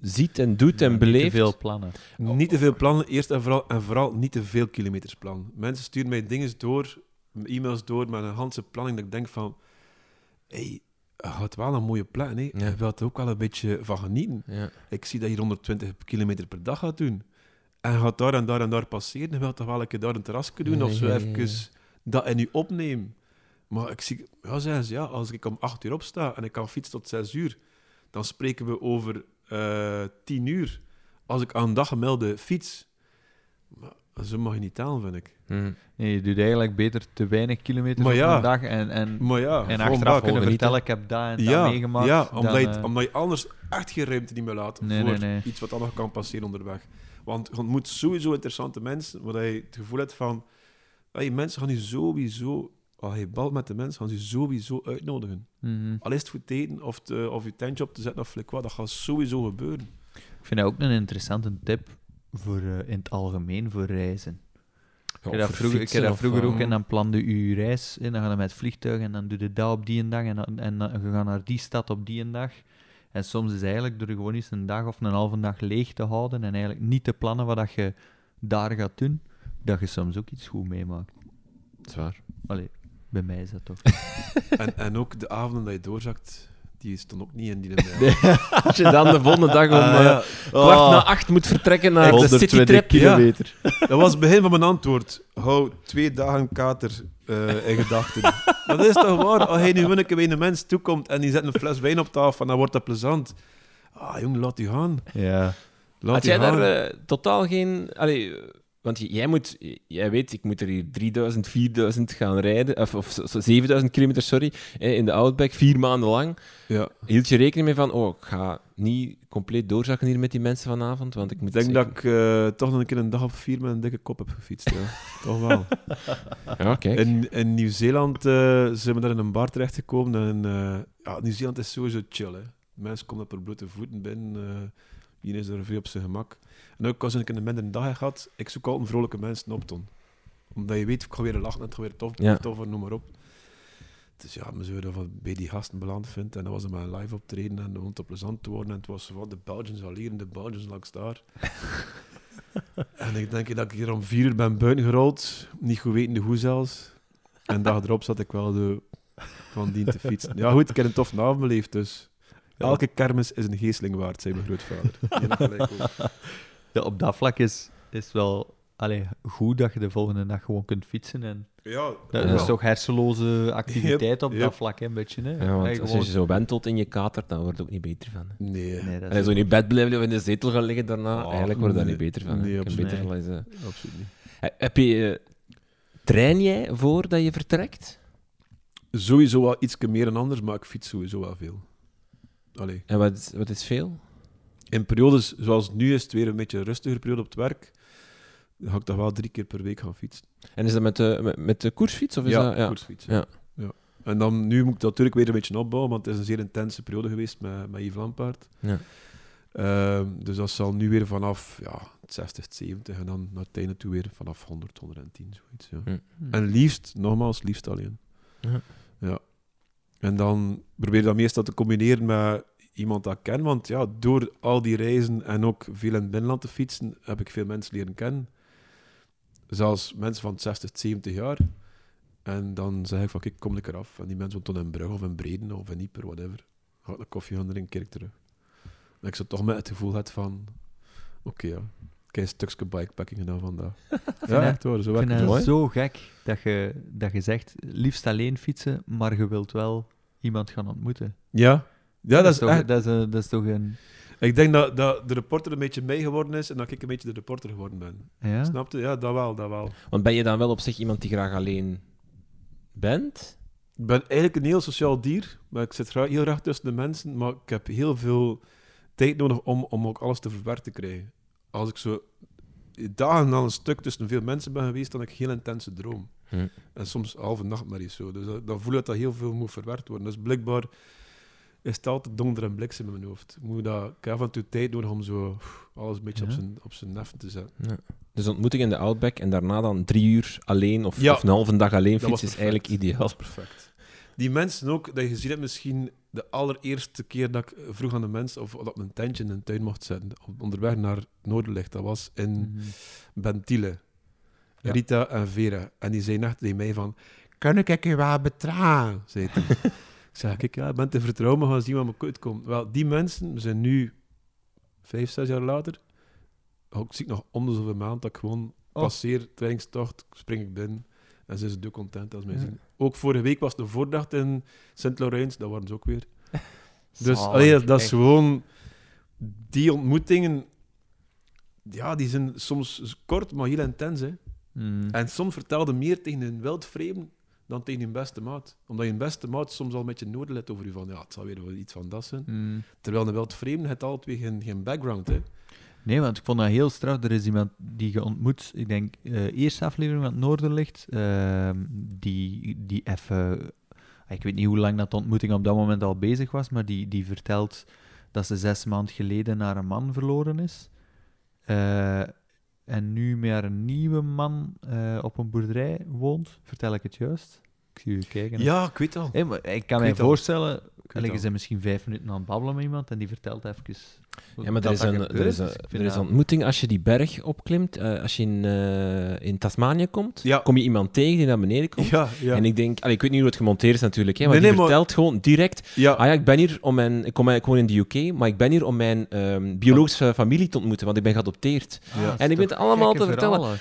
ziet en doet en Niet te beleeft? veel plannen. Niet te veel plannen, eerst en vooral, en vooral niet te veel kilometers plannen. Mensen sturen mij dingen door, e-mails door met een handse planning, dat ik denk van, hey, je had wel een mooie plan, hè? Ja. je wilt er ook wel een beetje van genieten. Ja. Ik zie dat je 120 kilometer per dag gaat doen. En gaat daar en daar en daar passeren. Je wilt toch wel een keer daar een terrasje doen of zo even dat in je opnemen. Maar ik zie, ja, zeggen ze, ja, als ik om 8 uur opsta en ik kan fietsen tot 6 uur, dan spreken we over eh 10 uur. Als ik aan een dag gemelde fiets. Maar zo mag je niet tellen, vind ik. Hm. Nee, je doet eigenlijk beter te weinig kilometers ja. een dag en, en, Maar ja, en achteraf kunnen vertellen, ik heb dat en dat ja, meegemaakt. Ja, omdat, dan, je, eh, omdat je anders echt geen ruimte niet meer laat Nee, voor nee, nee. iets wat anders kan passeren onderweg. Want je ontmoet sowieso interessante mensen, waar je het gevoel hebt van... Hey, mensen gaan je sowieso... Als je balt met de mensen, gaan ze je sowieso uitnodigen. mhm. Al is het voor het eten, of, te, of je tentje op te zetten, of flik wat, dat gaat sowieso gebeuren. Ik vind dat ook een interessante tip voor, eh, in het algemeen voor reizen. Ja, ik heb dat vroeger, ik heb fietsen dat of, vroeger eh, ook en dan plande je je reis in. Dan ga je met het vliegtuig en dan doe je dat op die een dag en, dan- en, dan- je gaat naar die stad op die een dag. En soms is eigenlijk door gewoon eens een dag of een halve dag leeg te houden en eigenlijk niet te plannen wat dat je daar gaat doen, dat je soms ook iets goed meemaakt. Dat is waar. Allee, bij mij is dat toch. (laughs) en, en ook de avonden dat je doorzakt, die stond ook niet in die... (laughs) eh, Als je dan de volgende dag om ja. kwart Oh. na acht moet vertrekken naar de 120 citytrip. kilometer. (laughs) Dat was het begin van mijn antwoord. Hou twee dagen kater eh, in gedachten. (laughs) dat is toch waar? Als hij nu een keer bij een mens toekomt en die zet een fles wijn op tafel, dan wordt dat plezant. Ah, jong, laat u gaan. Ja. Laat Had u jij gaan. daar totaal geen... Allee, want jij moet... Jij weet, ik moet er hier 3000, 4000 gaan rijden. Of, of zo- zo 7000 kilometer, sorry. In de Outback, vier maanden lang. Ja. Hield je rekening mee van... Oh, ik ga niet compleet doorzakken hier met die mensen vanavond, want ik moet... Ik denk dat ik eh, toch nog een keer een dag of vier met een dikke kop heb gefietst. Ja. (laughs) toch wel. Ja, kijk. In, in Nieuw-Zeeland eh, zijn we daar in een bar terechtgekomen. En, eh, ja, Nieuw-Zeeland is sowieso chill. Hè. Mensen komen op hun blote voeten binnen. iedereen is er veel op zijn gemak. En ook als ik een minder dag heb gehad, ik zoek altijd vrolijke mensen op, Ton. Omdat je weet, ik ga weer lachen, het gaat weer tof, Ja. tof, noem maar op. Dus ja, me zo dat bij die gasten beland vindt. En dat was een mijn live optreden en om te plezant te worden. En het was wat de Belgians al hier en de Belgians langs daar. (laughs) en ik denk dat ik hier om vier uur ben buiten gerold, niet goed wetende hoe zelfs. En dag erop zat ik wel de, van dien te fietsen. Ja goed, ik heb een tof avond beleefd, dus... Elke kermis is een geesteling waard, zei mijn grootvader. (laughs) Ja, op dat vlak is is wel allee, goed dat je de volgende dag gewoon kunt fietsen. En Ja, dat, Ja. dat is toch hersenloze activiteit op Yep. dat vlak, hè, een beetje. Hè? Ja, want als gewoon- je zo wentelt in je kater, dan word je ook niet beter van. hè. Nee, Nee, dat En is zo in je bed blijven of in de zetel gaan liggen daarna, Oh, eigenlijk word je daar nee. niet beter van. Nee, absoluut beter absoluut niet. He- Heb je... eh, train jij voordat je vertrekt? Sowieso wel iets meer dan anders, maar ik fiets sowieso wel veel. Allee. En wat is, wat is veel? In periodes zoals nu is het weer een beetje een rustiger periode op het werk. Dan ga ik toch wel drie keer per week gaan fietsen. En is dat met de, met, met de koersfiets? Of is ja, dat, ja. koersfiets, Ja. ja. En dan, nu moet ik dat natuurlijk weer een beetje opbouwen, want het is een zeer intense periode geweest met, met Yves Lampaard. Ja. Ehm, dus dat zal nu weer vanaf ja, 60, 70 en dan naar het einde toe weer vanaf 100, 110, zoiets. Ja. En liefst, nogmaals, liefst alleen. Ja. Ja. En dan probeer je dat meestal te combineren met iemand dat ik ken. Want ja, door al die reizen en ook veel in het binnenland te fietsen, heb ik veel mensen leren kennen. Zelfs mensen van 60, 70 jaar. En dan zeg ik van, kijk, kom lekker af. En die mensen wonen dan in Brugge of in Breden of in Ieper, whatever. Ga ik een koffie gaan keer ik terug. En ik zo toch met het gevoel had van, oké ja, ik heb een stukje bikepacking gedaan vandaag. (laughs) ja, echt hoor, zo Ik werkt het. zo gek dat je, dat je zegt, liefst alleen fietsen, maar je wilt wel iemand gaan ontmoeten. Ja, ja dat is toch, echt... dat is, een- dat is toch een... Ik denk dat, dat de reporter een beetje mij geworden is en dat ik een beetje de reporter geworden ben. Ja? Snap je? Ja, dat wel, dat wel. Want ben je dan wel op zich iemand die graag alleen bent? Ik ben eigenlijk een heel sociaal dier, maar ik zit graag, heel graag tussen de mensen, maar ik heb heel veel tijd nodig om, om ook alles te verwerkt te krijgen. Als ik zo dagen aan een stuk tussen veel mensen ben geweest, dan heb ik een heel intense droom. Hm. En soms halve nachtmerries zo. Dus dat- dan voel ik dat heel veel moet verwerkt worden. Dus blijkbaar is het altijd donder en bliksem in mijn hoofd. Ik, moet dat, ik heb af en toe tijd nodig om zo alles een beetje op Ja. zijn, op zijn neffen te zetten. Dus ontmoeting in de Outback en daarna dan drie uur alleen of, Ja. of een halve dag alleen fietsen is eigenlijk ideaal. Dat is perfect. Die mensen ook, dat je gezien hebt misschien de allereerste keer dat ik vroeg aan de mensen of dat mijn tentje in een tuin mocht zetten, onderweg naar Noorderlicht. Dat was in Mhm. Bentile. Ja. Rita en Vera. En die zeiden echt tegen mij van, kan ik je wel betragen? Zei (laughs) hij. ik ja, ik ben te vertrouwen, maar gaan zien wat me uitkomt. Wel, die mensen, we zijn nu vijf, zes jaar later, ook zie ik nog om de zoveel maand dat ik gewoon Oh. passeer, trainingstocht, spring ik binnen. En ze zijn zo content als mij Ja. zien. Ook vorige week was de voordag in Sint-Laurens, dat waren ze ook weer. (laughs) Dus Zalig, allee, dat is gewoon... Die ontmoetingen, ja, die zijn soms kort, maar heel intens. Hè. Mhm. En soms vertelde meer tegen een wildvreemde dan tegen je beste maat. Omdat je beste maat soms al een beetje nodig let over je van, ja, het zal weer wel iets van dat zijn. Mhm. Terwijl een wildvreemde heeft altijd weer geen, geen background. Hè. Nee, want ik vond dat heel straf. Er is iemand die je ontmoet, ik denk, eh eerste aflevering van het Noorderlicht, ehm, die, die even... Ik weet niet hoe lang dat de ontmoeting op dat moment al bezig was, maar die, die vertelt dat ze zes maanden geleden naar een man verloren is. En nu met haar nieuwe man eh, op een boerderij woont. Vertel ik het juist? Ik zie u kijken. hè. Ja, ik weet al. Maar ik kan Ik mij voorstellen, je al. bent misschien vijf minuten aan het babbelen met iemand en die vertelt even... Ja, maar er is, dat een, er is, een, er is dat- een ontmoeting als je die berg opklimt. eh, als je in, eh, in Tasmanië komt, Ja. kom je iemand tegen die naar beneden komt. Ja, ja. En ik denk, allee, ik weet niet hoe het gemonteerd is natuurlijk, hè, maar Nee, die nee, maar- vertelt gewoon direct ja. Ah ja, ik ben hier om mijn... Ik kom, ik woon in de UK, maar ik ben hier om mijn ehm, biologische familie te ontmoeten, want ik ben geadopteerd. Is En ik ben het allemaal te vertellen.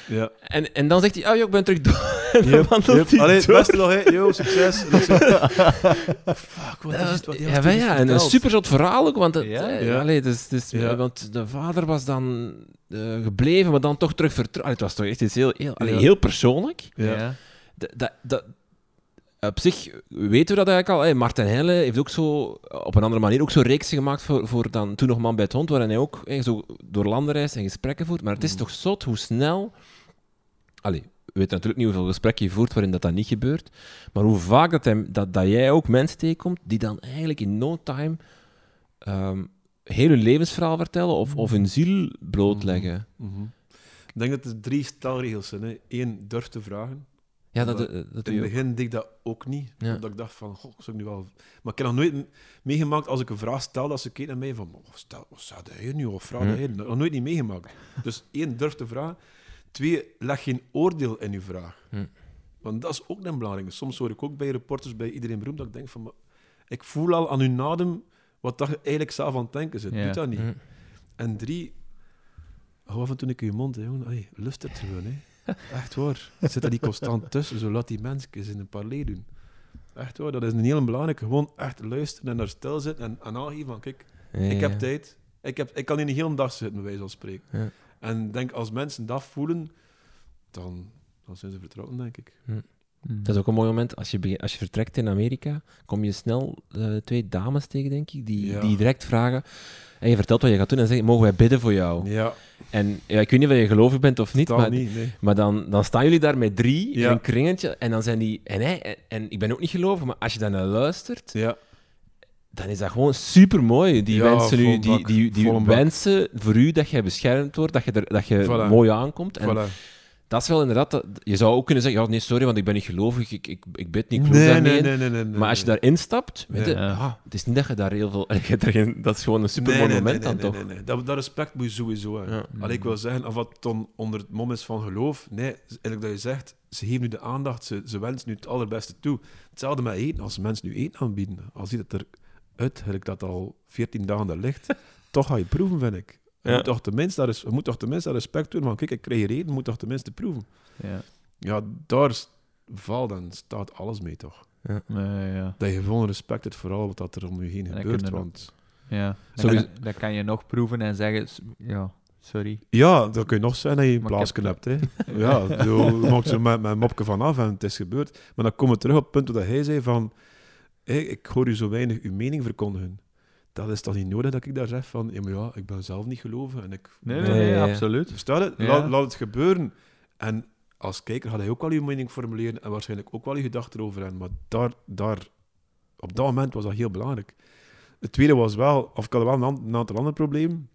En, en dan zegt hij, ah ja, ik ben terug door. (laughs) Yep, yep. hij Allee, beste nog, hè. Yo, succes. (laughs) Fuck, wat is het? Wat ja, en een verteld? super zot verhaal ook, want, het, Ja? eh, allee, dus, dus, Ja. want de vader was dan eh, gebleven, maar dan toch terug vertrouwd. Het was toch echt iets heel, heel, allee, heel persoonlijk. Ja. Ja. Dat, dat, dat- op zich weten we dat eigenlijk al. Hè. Martin Helle heeft ook zo, op een andere manier, ook zo reeksen gemaakt voor, voor dan toen nog Man bij het Hond, waarin hij ook zo door landen reist en gesprekken voert. Maar het is Mhm. toch zot hoe snel... Allee, we weten natuurlijk niet hoeveel gesprekken je voert waarin dat, dat niet gebeurt, maar hoe vaak dat, hij, dat, dat jij ook mensen tegenkomt die dan eigenlijk in no time ehm, heel hun levensverhaal vertellen of, of hun ziel blootleggen. Mhm. Ik denk dat er drie stelregels zijn. Hè. Eén, durf te vragen. Ja, dat, Maar dat, dat In het je begin deed ik dat ook niet. Ja. Omdat ik dacht van, goh, zou ik nu wel... Maar ik heb nog nooit meegemaakt als ik een vraag stel, dat ze kijken naar mij van, oh, stel, wat zou hij nu? Of vraag hij? Nog nooit niet meegemaakt. Dus één, durf te vragen. Twee, leg geen oordeel in uw vraag. Hm. Want dat is ook een belangrijke. Soms hoor ik ook bij reporters, bij iedereen beroemd, dat ik denk van, maar, ik voel al aan uw adem wat dat je eigenlijk zelf aan het denken zit. Ja. Doe dat niet. Hm. En drie, hou af en toe een keer je mond, hè, jongen. Lust het gewoon, hè. (laughs) Echt waar. Zit er niet constant tussen, zo laat die mensen eens in een parley doen. Echt waar, dat is een heel belangrijke. Gewoon echt luisteren en daar stil zitten en, en aangeven van, kijk, Ja, ik heb ja. tijd. Ik, heb, ik kan hier een hele dag zitten, bij wijze van spreken. Ja. En denk, als mensen dat voelen, dan, dan zijn ze vertrouwen, denk ik. Mhm. Dat is ook een mooi moment. Als je, als je vertrekt in Amerika, kom je snel eh, twee dames tegen, denk ik, die, Ja. die direct vragen. En je vertelt wat je gaat doen en zeggen: Mogen wij bidden voor jou? Ja, En ja, ik weet niet of je gelovig bent of niet, totaal maar, niet, nee. maar dan, dan staan jullie daar met drie Ja. in een kringetje. En dan zijn die. En, hij, en, en ik ben ook niet gelovig, maar als je daar naar luistert, Ja, dan is dat gewoon super mooi. Die Ja, wensen, u, die, die, die wensen voor u dat jij beschermd wordt, dat je, er, dat je Voilà. mooi aankomt. En voilà. Dat is wel inderdaad... dat- je zou ook kunnen zeggen, ja, nee, sorry, want ik ben niet gelovig, ik, ik, ik bid niet, ik geloof Nee, nee, nee, nee, nee, nee. Maar als je daarin stapt, weet je, ah, het is niet dat je daar heel veel... (laughs) je hebt geen- dat is gewoon een super Nee, nee, monument nee, dan, nee, toch? Nee, nee, Dat, dat respect moet je sowieso hebben. Allee, ik wil zeggen, of wat dan onder het mom is van geloof, nee, eigenlijk dat je zegt, ze geven nu de aandacht, ze, ze wensen nu het allerbeste toe. Hetzelfde met eten, als mensen nu eten aanbieden, al ziet het eruit, dat al 14 dagen daar ligt, (laughs) toch ga je proeven, vind ik. Je, Ja. moet, toch tenminste, dat is, moet toch tenminste dat respect doen van, kijk, ik krijg hier eten, moet toch tenminste proeven. Ja. Ja, daar valt en staat alles mee, toch? Ja, ja. Dat je gewoon respect hebt voor al wat dat er om je heen En gebeurt, want... ja. Dan kan je nog proeven en zeggen, ja, sorry. Ja, dan kun je nog zijn dat je een heb- hebt. Hè. (laughs) Ja, zo maakt ze met mijn mopje van af en het is gebeurd. Maar dan komen we terug op het punt dat hij zei van... ik hoor u zo weinig uw mening verkondigen. Dat is toch niet nodig dat ik daar zeg van... Ja, maar ja, ik ben zelf niet geloven en ik... Nee, Nee, nee, nee, ja. absoluut. Versta je? Ja. Laat, laat het gebeuren. En als kijker had hij ook wel uw mening formuleren en waarschijnlijk ook wel uw gedachten erover hebben. Maar daar, daar, op dat moment was dat heel belangrijk. Het tweede was wel... Of ik had wel een, een aantal andere problemen.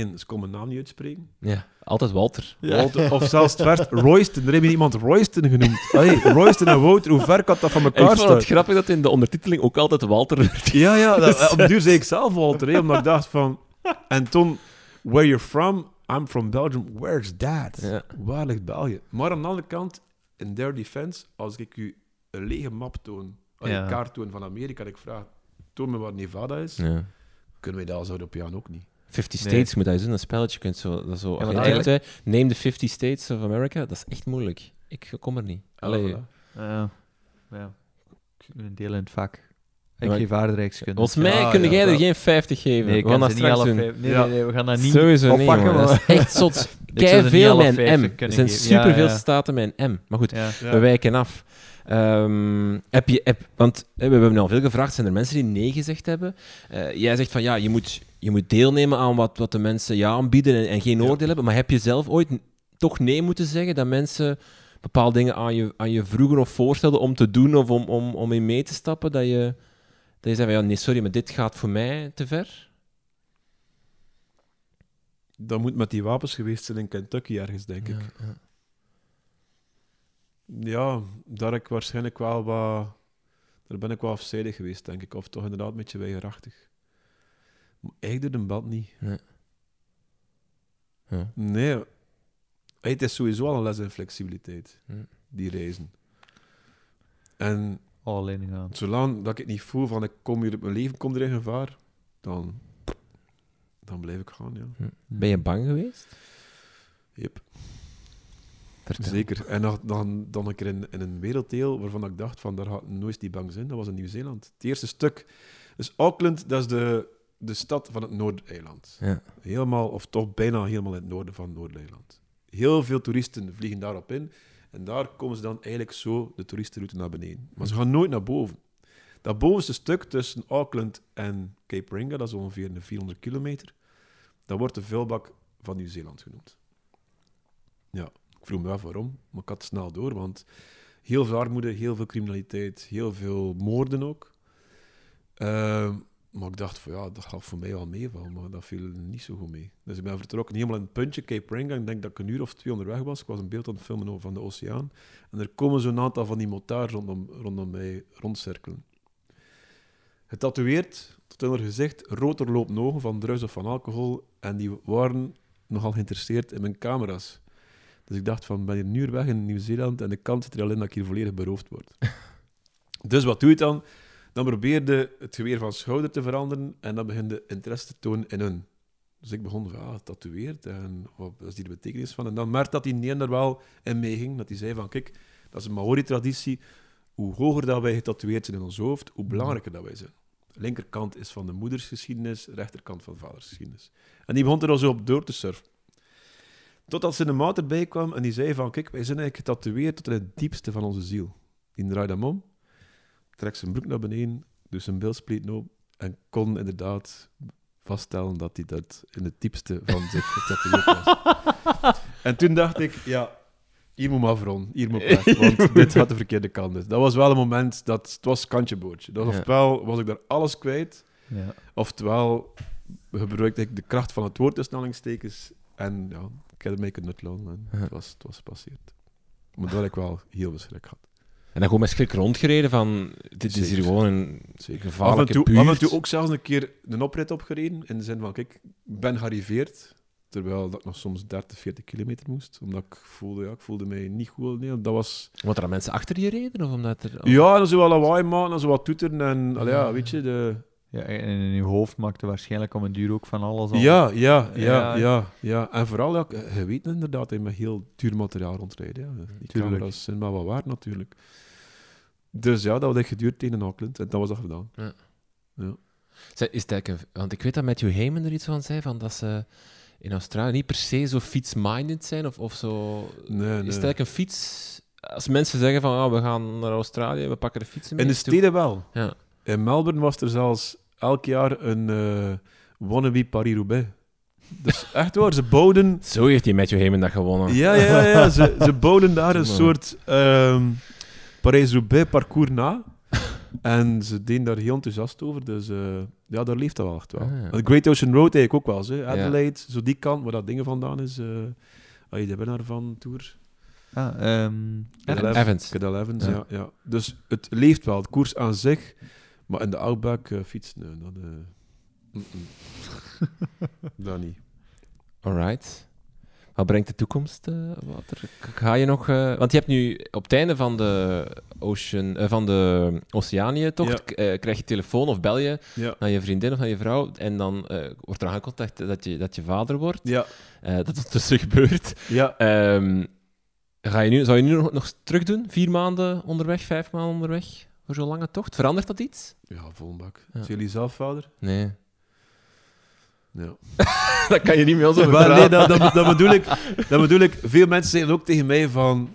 Eén, ze kon mijn naam niet uitspreken. Ja, altijd Walter. Walter, of (laughs) zelfs het Royston. Er heeft iemand Royston genoemd. Allee, Royston en Wouter, hoe ver kan dat van Ik elkaar vond het staan? grappig dat in de ondertiteling ook altijd Walter werd. Ja, ja, dat, op de duur zei ik zelf Walter, hè, omdat ik dacht van... En toen, where you're from? I'm from Belgium. Where's that? Ja. Waar ligt België? Maar aan de andere kant, in their defense, als ik u een lege map toon, Ja. een kaart toon van Amerika, en ik vraag, toon me waar Nevada is, Ja. kunnen wij dat als Europeaan ook niet. 50 Nee. States moet dat eens doen, een spelletje. Je kunt zo, dat zo, eigenlijk- name the 50 States of America, dat is echt moeilijk. Ik kom er niet. Allee, Ah, voilà. Ja. ja. Een deel in het vak. Ik geef aardrijkskunde. Volgens mij Ah, kun ja, jij er geen 50 geven. Nee, ik we gaan kan dat ze niet straks doen. Nee, nee, nee, we gaan dat niet Sowieso oppakken. Dat is echt zot. (laughs) Kei veel alle met een 50 M. Er zijn superveel staten met een M. Maar goed, we wijken af. Ehm, heb je, heb, want hè, we hebben al veel gevraagd, zijn er mensen die nee gezegd hebben? Eh, jij zegt van ja, je moet, je moet deelnemen aan wat, wat de mensen ja aanbieden en, en geen Ja. oordeel hebben. Maar heb je zelf ooit toch nee moeten zeggen dat mensen bepaalde dingen aan je, aan je vroegen of voorstelden om te doen of om, om, om in mee te stappen? Dat je, dat je zei van ja, nee, sorry, maar dit gaat voor mij te ver? Dat moet met die wapens geweest zijn in Kentucky ergens, denk ik. Ja, ja. Ja, daar heb ik waarschijnlijk wel wat... Daar ben ik wel afzijdig geweest, denk ik. Of toch inderdaad een beetje weigerachtig. Eigenlijk doet een band niet. Ja. Nee. Hey, het is sowieso al een les in flexibiliteit, die reizen. En All in gaan. zolang dat ik het niet voel van ik kom hier, mijn leven komt er in gevaar, dan, dan blijf ik gaan, ja. Ben je bang geweest? Yep. Vertel. Zeker. En dan, dan, dan een keer in, in een werelddeel waarvan ik dacht van daar gaat nooit die bang zijn. Dat was in Nieuw-Zeeland. Het eerste stuk. Dus Auckland, dat is de, de stad van het Noordeiland. Ja. Helemaal, of toch bijna helemaal in het noorden van Noordeiland. Heel veel toeristen vliegen daarop in. En daar komen ze dan eigenlijk zo de toeristenroute naar beneden. Maar ze gaan nooit naar boven. Dat bovenste stuk tussen Auckland en Cape Ringa, dat is ongeveer een 400 kilometer, dat wordt de vuilbak van Nieuw-Zeeland genoemd. Ja, ik vroeg me af waarom, maar ik had het snel door, want heel veel armoede, heel veel criminaliteit, heel veel moorden ook. Ehm, maar ik dacht van ja, dat gaat voor mij wel meevallen, maar dat viel niet zo goed mee. Dus ik ben vertrokken helemaal in het puntje, Cape Ringa. Ik denk dat ik een uur of twee onderweg was. Ik was een beeld aan het filmen over van de oceaan. En er komen zo'n aantal van die motards rondom, rondom mij rondcirkelen. Getatoeëerd, tot in haar gezicht, rood doorlopende ogen van druis of van alcohol. En die waren nogal geïnteresseerd in mijn camera's. Dus ik dacht van, ben hier uur weg in Nieuw-Zeeland en de kans zit er al in dat ik hier volledig beroofd word. (laughs) dus wat doe je dan? Dan probeerde het geweer van schouder te veranderen en dan begint de interesse te tonen in hun. Dus ik begon van, ja, tatoeëerd en wat is hier de betekenis van? En dan merkte dat die neer er wel in meeging, dat hij zei van, kijk, dat is een Maori-traditie. Hoe hoger dat wij getatoeëerd zijn in ons hoofd, hoe belangrijker dat wij zijn. De linkerkant is van de moedersgeschiedenis, rechterkant van de vadersgeschiedenis. En die begon er al zo op door te surfen. Totdat zijn maat erbij kwam en die zei van, kijk, wij zijn eigenlijk getatoeëerd tot in het diepste van onze ziel. Die draait hem om, trekt zijn broek naar beneden, doet zijn bilspleten op en kon inderdaad vaststellen dat hij dat in het diepste van zich (laughs) getatoeëerd was. en toen dacht ik, ja, hier moet maar afronden, hier moet weg, (laughs) want dit gaat de verkeerde kant uit. Dat was wel een moment dat, het was kantje boordje. Dat, Ja. Ofwel was ik daar alles kwijt, Ja. oftewel gebruikte ik de kracht van het woord tussen en ja, ik heb ermee kunnen Ja. het, was, het was gepasseerd. Maar heb ik wel heel veel schrik gehad. En dan gewoon met schrik rondgereden van, dit is hier gewoon een Zeker. Af en, gevaarlijke toe, buurt. af en toe ook zelfs een keer een oprit opgereden. In de zin van, kijk, ik ben gearriveerd. Terwijl dat ik nog soms 30, 40 kilometer moest. Omdat ik voelde, ja, ik voelde mij niet goed. Nee, dat was... Want er mensen achter je reden? Of omdat er... Ja, dan zo wat lawaai maken, dan zo wat toeteren. En allee, ja, weet je, de... Ja, en in je hoofd maakte waarschijnlijk om een duur ook van alles al. Ja, ja, ja, Ja. ja, En vooral, ja, je weet inderdaad, dat je met heel duur materiaal rondrijdt. Ja. Die Tuurlijk. camera's zijn wel wat waard, natuurlijk. Dus ja, dat had geduurd tegen Auckland. En dat was dat gedaan. Zeg, Is het eigenlijk een- want ik weet dat Matthew Heyman er iets van zei, van dat ze in Australië niet per se zo fiets-minded zijn, of, of zo... Nee, nee. Is het eigenlijk een fiets... Als mensen zeggen van, ah, we gaan naar Australië, we pakken de fietsen mee. In de is steden wel. Ja. In Melbourne was er zelfs elk jaar een eh wannabe Paris-Roubaix. Dus (laughs) echt waar, ze bouwden... Zo heeft die Matthew Heyman dat gewonnen. Ja, ja, ja, ja, ze, ze (laughs) bouwden daar een soort ehm Parijs-Roubaix parcours na. En ze deden daar heel enthousiast over, dus eh, ja, daar leeft dat wel echt wel. Ah, ja. De Great Ocean Road eigenlijk ook wel, hè. Adelaide, zo die kant, waar dat dingen vandaan is. eh als je de winnaar van Tour. Ah, ehm, Cadel Evans. Evans. Cadel Evans, Ja. ja. Ja, Dus het leeft wel, het koers aan zich. Maar in de Outback eh fietsen, nee, dat... eh, mm-mm. (laughs) dat niet. Alright. Wat brengt de toekomst, Wouter? K- Ga je nog... eh, want je hebt nu op het einde van de, Ocean, eh, van de Oceanië-tocht, Ja. krijg je telefoon of bel je Ja. naar je vriendin of naar je vrouw en dan wordt er aangekondigd dat je, dat je vader wordt. Ja. Dat is dus (laughs) gebeurd. Ja. Ehm, ga je nu, zou je nu nog, nog terug doen? Vier maanden onderweg, vijf maanden onderweg? Voor zo'n lange tocht? Verandert dat iets? Ja, vol bak. Ja. Zijn jullie zelf vader? Nee. Ja. (laughs) dat kan je niet meer zo Maar nee, dat, dat, dat, bedoel ik, dat bedoel ik. Veel mensen zeggen ook tegen mij van...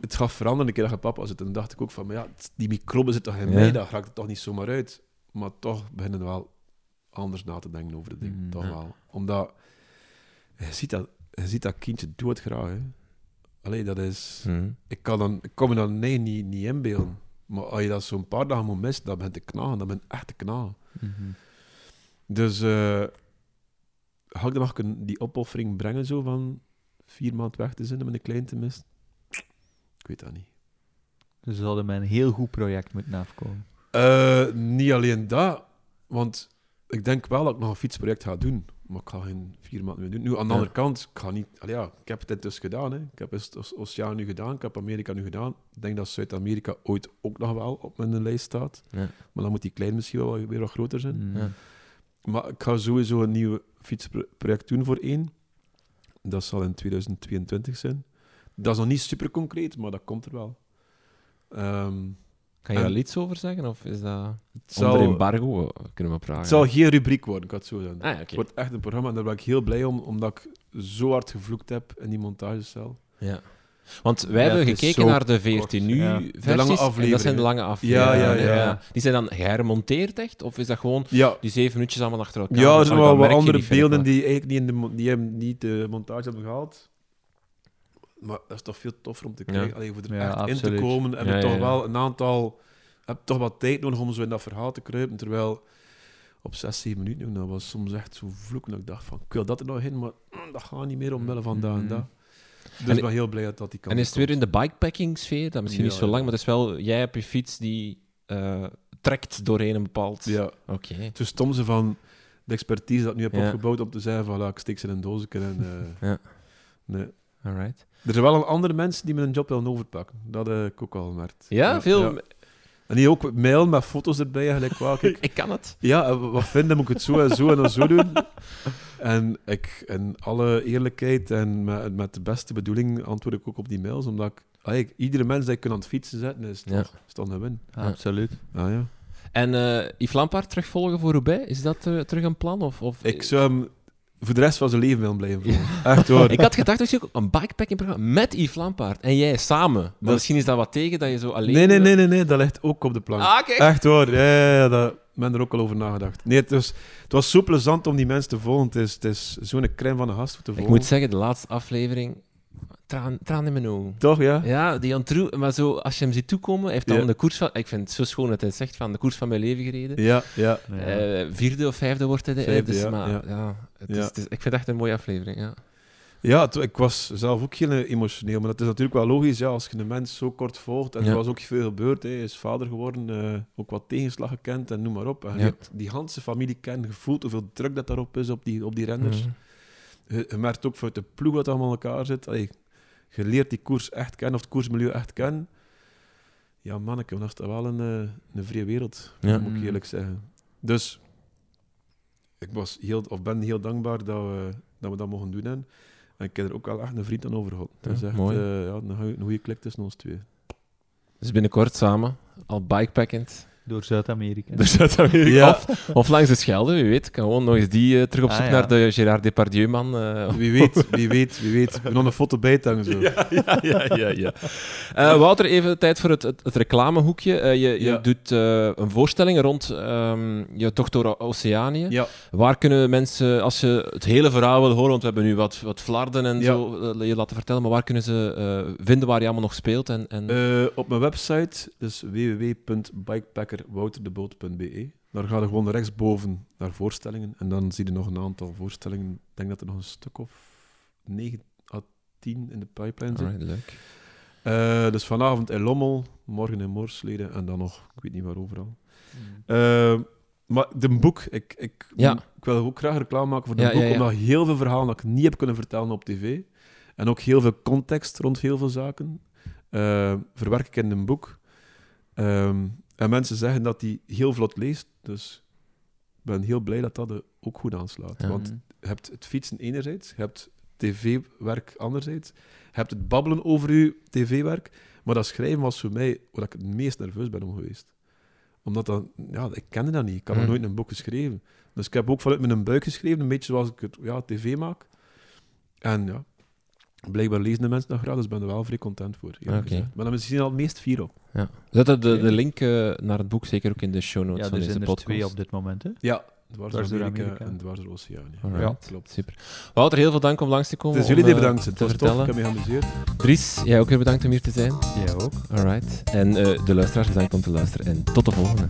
Het gaat veranderen een keer dat je papa zit. En dan dacht ik ook van, maar ja, die microben zitten toch in Ja. mij, dat raakt het toch niet zomaar uit. Maar toch beginnen we wel anders na te denken over de dingen. Mhm. toch Ja. wel. Omdat, je ziet dat, je ziet dat kindje hè. Allee, dat is... Hm. Ik kan, dan, ik kan me dan nee, niet, niet inbeelden. Maar als je dat zo'n paar dagen moet missen, dan begint te knagen. Dan ben echt te knagen. mhm. Dus eh ga ik dan nog die opoffering brengen, zo van vier maanden weg te zijn om een klein te missen? Ik weet dat niet. Dus ze hadden met een heel goed project moeten afkomen. Eh, niet alleen dat, want ik denk wel dat ik nog een fietsproject ga doen. Maar ik ga geen vier maanden meer doen. Nu, aan de Ja. andere kant, ik ga niet... Ja, ik heb het intussen gedaan. Hè. Ik heb Oceaan nu gedaan, ik heb Amerika nu gedaan. Ik denk dat Zuid-Amerika ooit ook nog wel op mijn lijst staat. Ja. Maar dan moet die klein misschien wel weer wat groter zijn. Ja. Maar ik ga sowieso een nieuw fietsproject doen voor één. Dat zal in 2022 zijn. Dat is nog niet super concreet, maar dat komt er wel. Ehm, Kan je daar iets over zeggen? Of is dat het, onder zal, embargo? Kunnen we vragen? het zal geen rubriek worden, ik had het zo zeggen. Ah, ja. Het wordt echt een programma en daar ben ik heel blij om, omdat ik zo hard gevloekt heb in die montagecel. Ja. Want wij Ja, hebben gekeken naar de 14 nu ja. versies. De lange En dat zijn de lange afleveringen. Ja, ja, ja. Die zijn dan geremonteerd echt? Of is dat gewoon Ja, die zeven minuutjes allemaal achter elkaar? ja er zijn wel wat andere beelden die eigenlijk niet, in de, die hem niet de montage hebben gehaald. Maar dat is toch veel toffer om te Ja. kijken. Allee, voor er Ja, echt in te komen, heb Ja, je ja, toch wel een aantal... heb toch wat tijd nodig om zo in dat verhaal te kruipen. Terwijl op 6, 7 minuten, dat was soms echt zo vloeken dat ik dacht van, ik wil dat er nog in, maar mm, dat gaat niet meer omwille van dat en Mhm. dat. Dus En- ben heel blij dat die kant En is het weer in de bikepacking sfeer? Dat misschien Ja, niet zo ja. lang, maar het is wel... Jij hebt je fiets die eh, trekt doorheen een bepaald... Ja, Oké. is stom ze van de expertise dat ik nu heb Ja. opgebouwd om te zeggen van, ik steek ze in een doosje en... eh, (laughs) Ja. Nee. Alright. Er zijn wel een andere mensen die mijn job willen overpakken. Dat heb ik ook al gemerkt. Ja, veel... En die ook mailen met foto's erbij. Gelijk, wauw, kijk, (laughs) Ik kan het. ja, eh, wat vinden, moet ik het zo en zo en dan zo doen. En ik, in alle eerlijkheid en met, met de beste bedoeling antwoord ik ook op die mails, omdat ik, allee, iedere mens die ik kan aan het fietsen zetten, is toch, Ja. is toch een win. Ja, Absoluut. Ah, ja. En eh Yves Lampaard terugvolgen voor Roubaix, is dat eh, terug een plan? Of, of... Ik zou hem voor de rest van zijn leven willen blijven volgen. Echt (laughs) hoor. Ik had gedacht dat je ook een bikepacking programma met Yves Lampaard en jij samen. Maar Dat- misschien is dat wat tegen dat je zo alleen... Nee, nee, nee, nee, nee, dat ligt ook op de plank. Ah. Echt hoor, ja, ja, ja, daar ben er ook al over nagedacht. Nee, het was, het was zo plezant om die mensen te volgen. Het is, het is zo'n crème van de gast te volgen. Ik moet zeggen, de laatste aflevering... Traan, traan in mijn ogen. Toch, ja? Ja, die ontroe... Maar zo, als je hem ziet toekomen, hij heeft dan Ja. de koers van... Ik vind het zo schoon dat hij zegt van de koers van mijn leven gereden. Ja, ja. Ja. Eh, vierde of vijfde wordt hij. de- Vijfde, dus, ja, maar, ja. ja. het Ja. Is, het is- ik vind het echt een mooie aflevering, ja. Ja, het- ik was zelf ook heel emotioneel, maar dat is natuurlijk wel logisch, ja, als je een mens zo kort volgt, en Ja. er was ook veel gebeurd, hè. hij is vader geworden, eh, ook wat tegenslag gekend en noem maar op. En je hebt die hele familie kennen, gevoeld hoeveel druk dat daarop is op die, op die renners. Mhm. Je, je merkt ook vanuit de ploeg wat allemaal in elkaar zit. Allee, je leert die koers echt kennen, of het koersmilieu echt kennen. Ja, manneke, dat is toch wel een, eh, een vrije wereld, Ja. moet ik eerlijk zeggen. Dus ik was heel, of ben heel dankbaar dat we dat, we dat mogen doen. En ik heb er ook wel echt een vriend aan over gehad. Dat is Ja, echt mooi. eh, ja, een goede klik tussen ons twee. Dus binnenkort samen, al bikepackend. Door Zuid-Amerika. Door Zuid-Amerika. Ja. Of, of langs de Schelde, wie weet. Kan gewoon nog eens die eh, terug op Ah, zoek ja. naar de Gérard Depardieu-man. eh. Wie weet, wie weet, wie weet. Ik ben nog een foto bij hangen, zo. (laughs) ja, ja, ja, ja. ja. Eh, Wouter, even tijd voor het, het, het reclamehoekje. Eh, je je Ja. doet eh, een voorstelling rond ehm, je tocht door Oceanië. Ja. Waar kunnen mensen, als je het hele verhaal wil horen, want we hebben nu wat, wat flarden en Ja. zo je laten vertellen, maar waar kunnen ze eh, vinden waar je allemaal nog speelt? En, en... Eh, op mijn website, dus www.bikepackerwouterdeboot.be. Daar ga je gewoon rechtsboven naar voorstellingen. En dan zie je nog een aantal voorstellingen. Ik denk dat er nog een stuk of 9 à 10 in de pipeline zitten. Alright, leuk. Eh, dus vanavond in Lommel, morgen in Moorsleden en dan nog, ik weet niet waar overal. Mm. Eh, maar de boek, ik, ik, Ja. ik wil ook graag reclame maken voor de Ja, boek, ja, ja. omdat heel veel verhalen dat ik niet heb kunnen vertellen op tv. En ook heel veel context rond heel veel zaken eh, verwerk ik in een boek. Ehm, en mensen zeggen dat die heel vlot leest, dus ik ben heel blij dat dat er ook goed aanslaat. Want je hebt het fietsen enerzijds, je hebt tv-werk anderzijds, je hebt het babbelen over je tv-werk, maar dat schrijven was voor mij waar ik het meest nerveus ben om geweest. Omdat dan, ja, ik kende dat niet. Ik had nog Mhm. nooit een boek geschreven. Dus ik heb ook vanuit mijn buik geschreven, een beetje zoals ik het ja, tv maak. En ja, blijkbaar lezen de mensen dat graag, dus ik ben er wel vrij content voor. Oké. gezegd. Maar dan misschien al het meest fier op. Ja. We zetten de, Oké. de link eh, naar het boek zeker ook in de show notes Ja, van er deze zijn er podcast. twee op dit moment. Hè? Ja, dwars, Dwars door door Amerika, Amerika. en dwars door Oceanië. Alright. Ja, klopt. Super. Wouter, heel veel dank om langs te komen. Het is jullie om, die eh, bedankt. Het te was tof, vertellen. ik heb me geamuseerd. Dries, jij ook weer bedankt om hier te zijn. Jij ook. Alright. En eh, de luisteraars bedankt om te luisteren. En tot de volgende.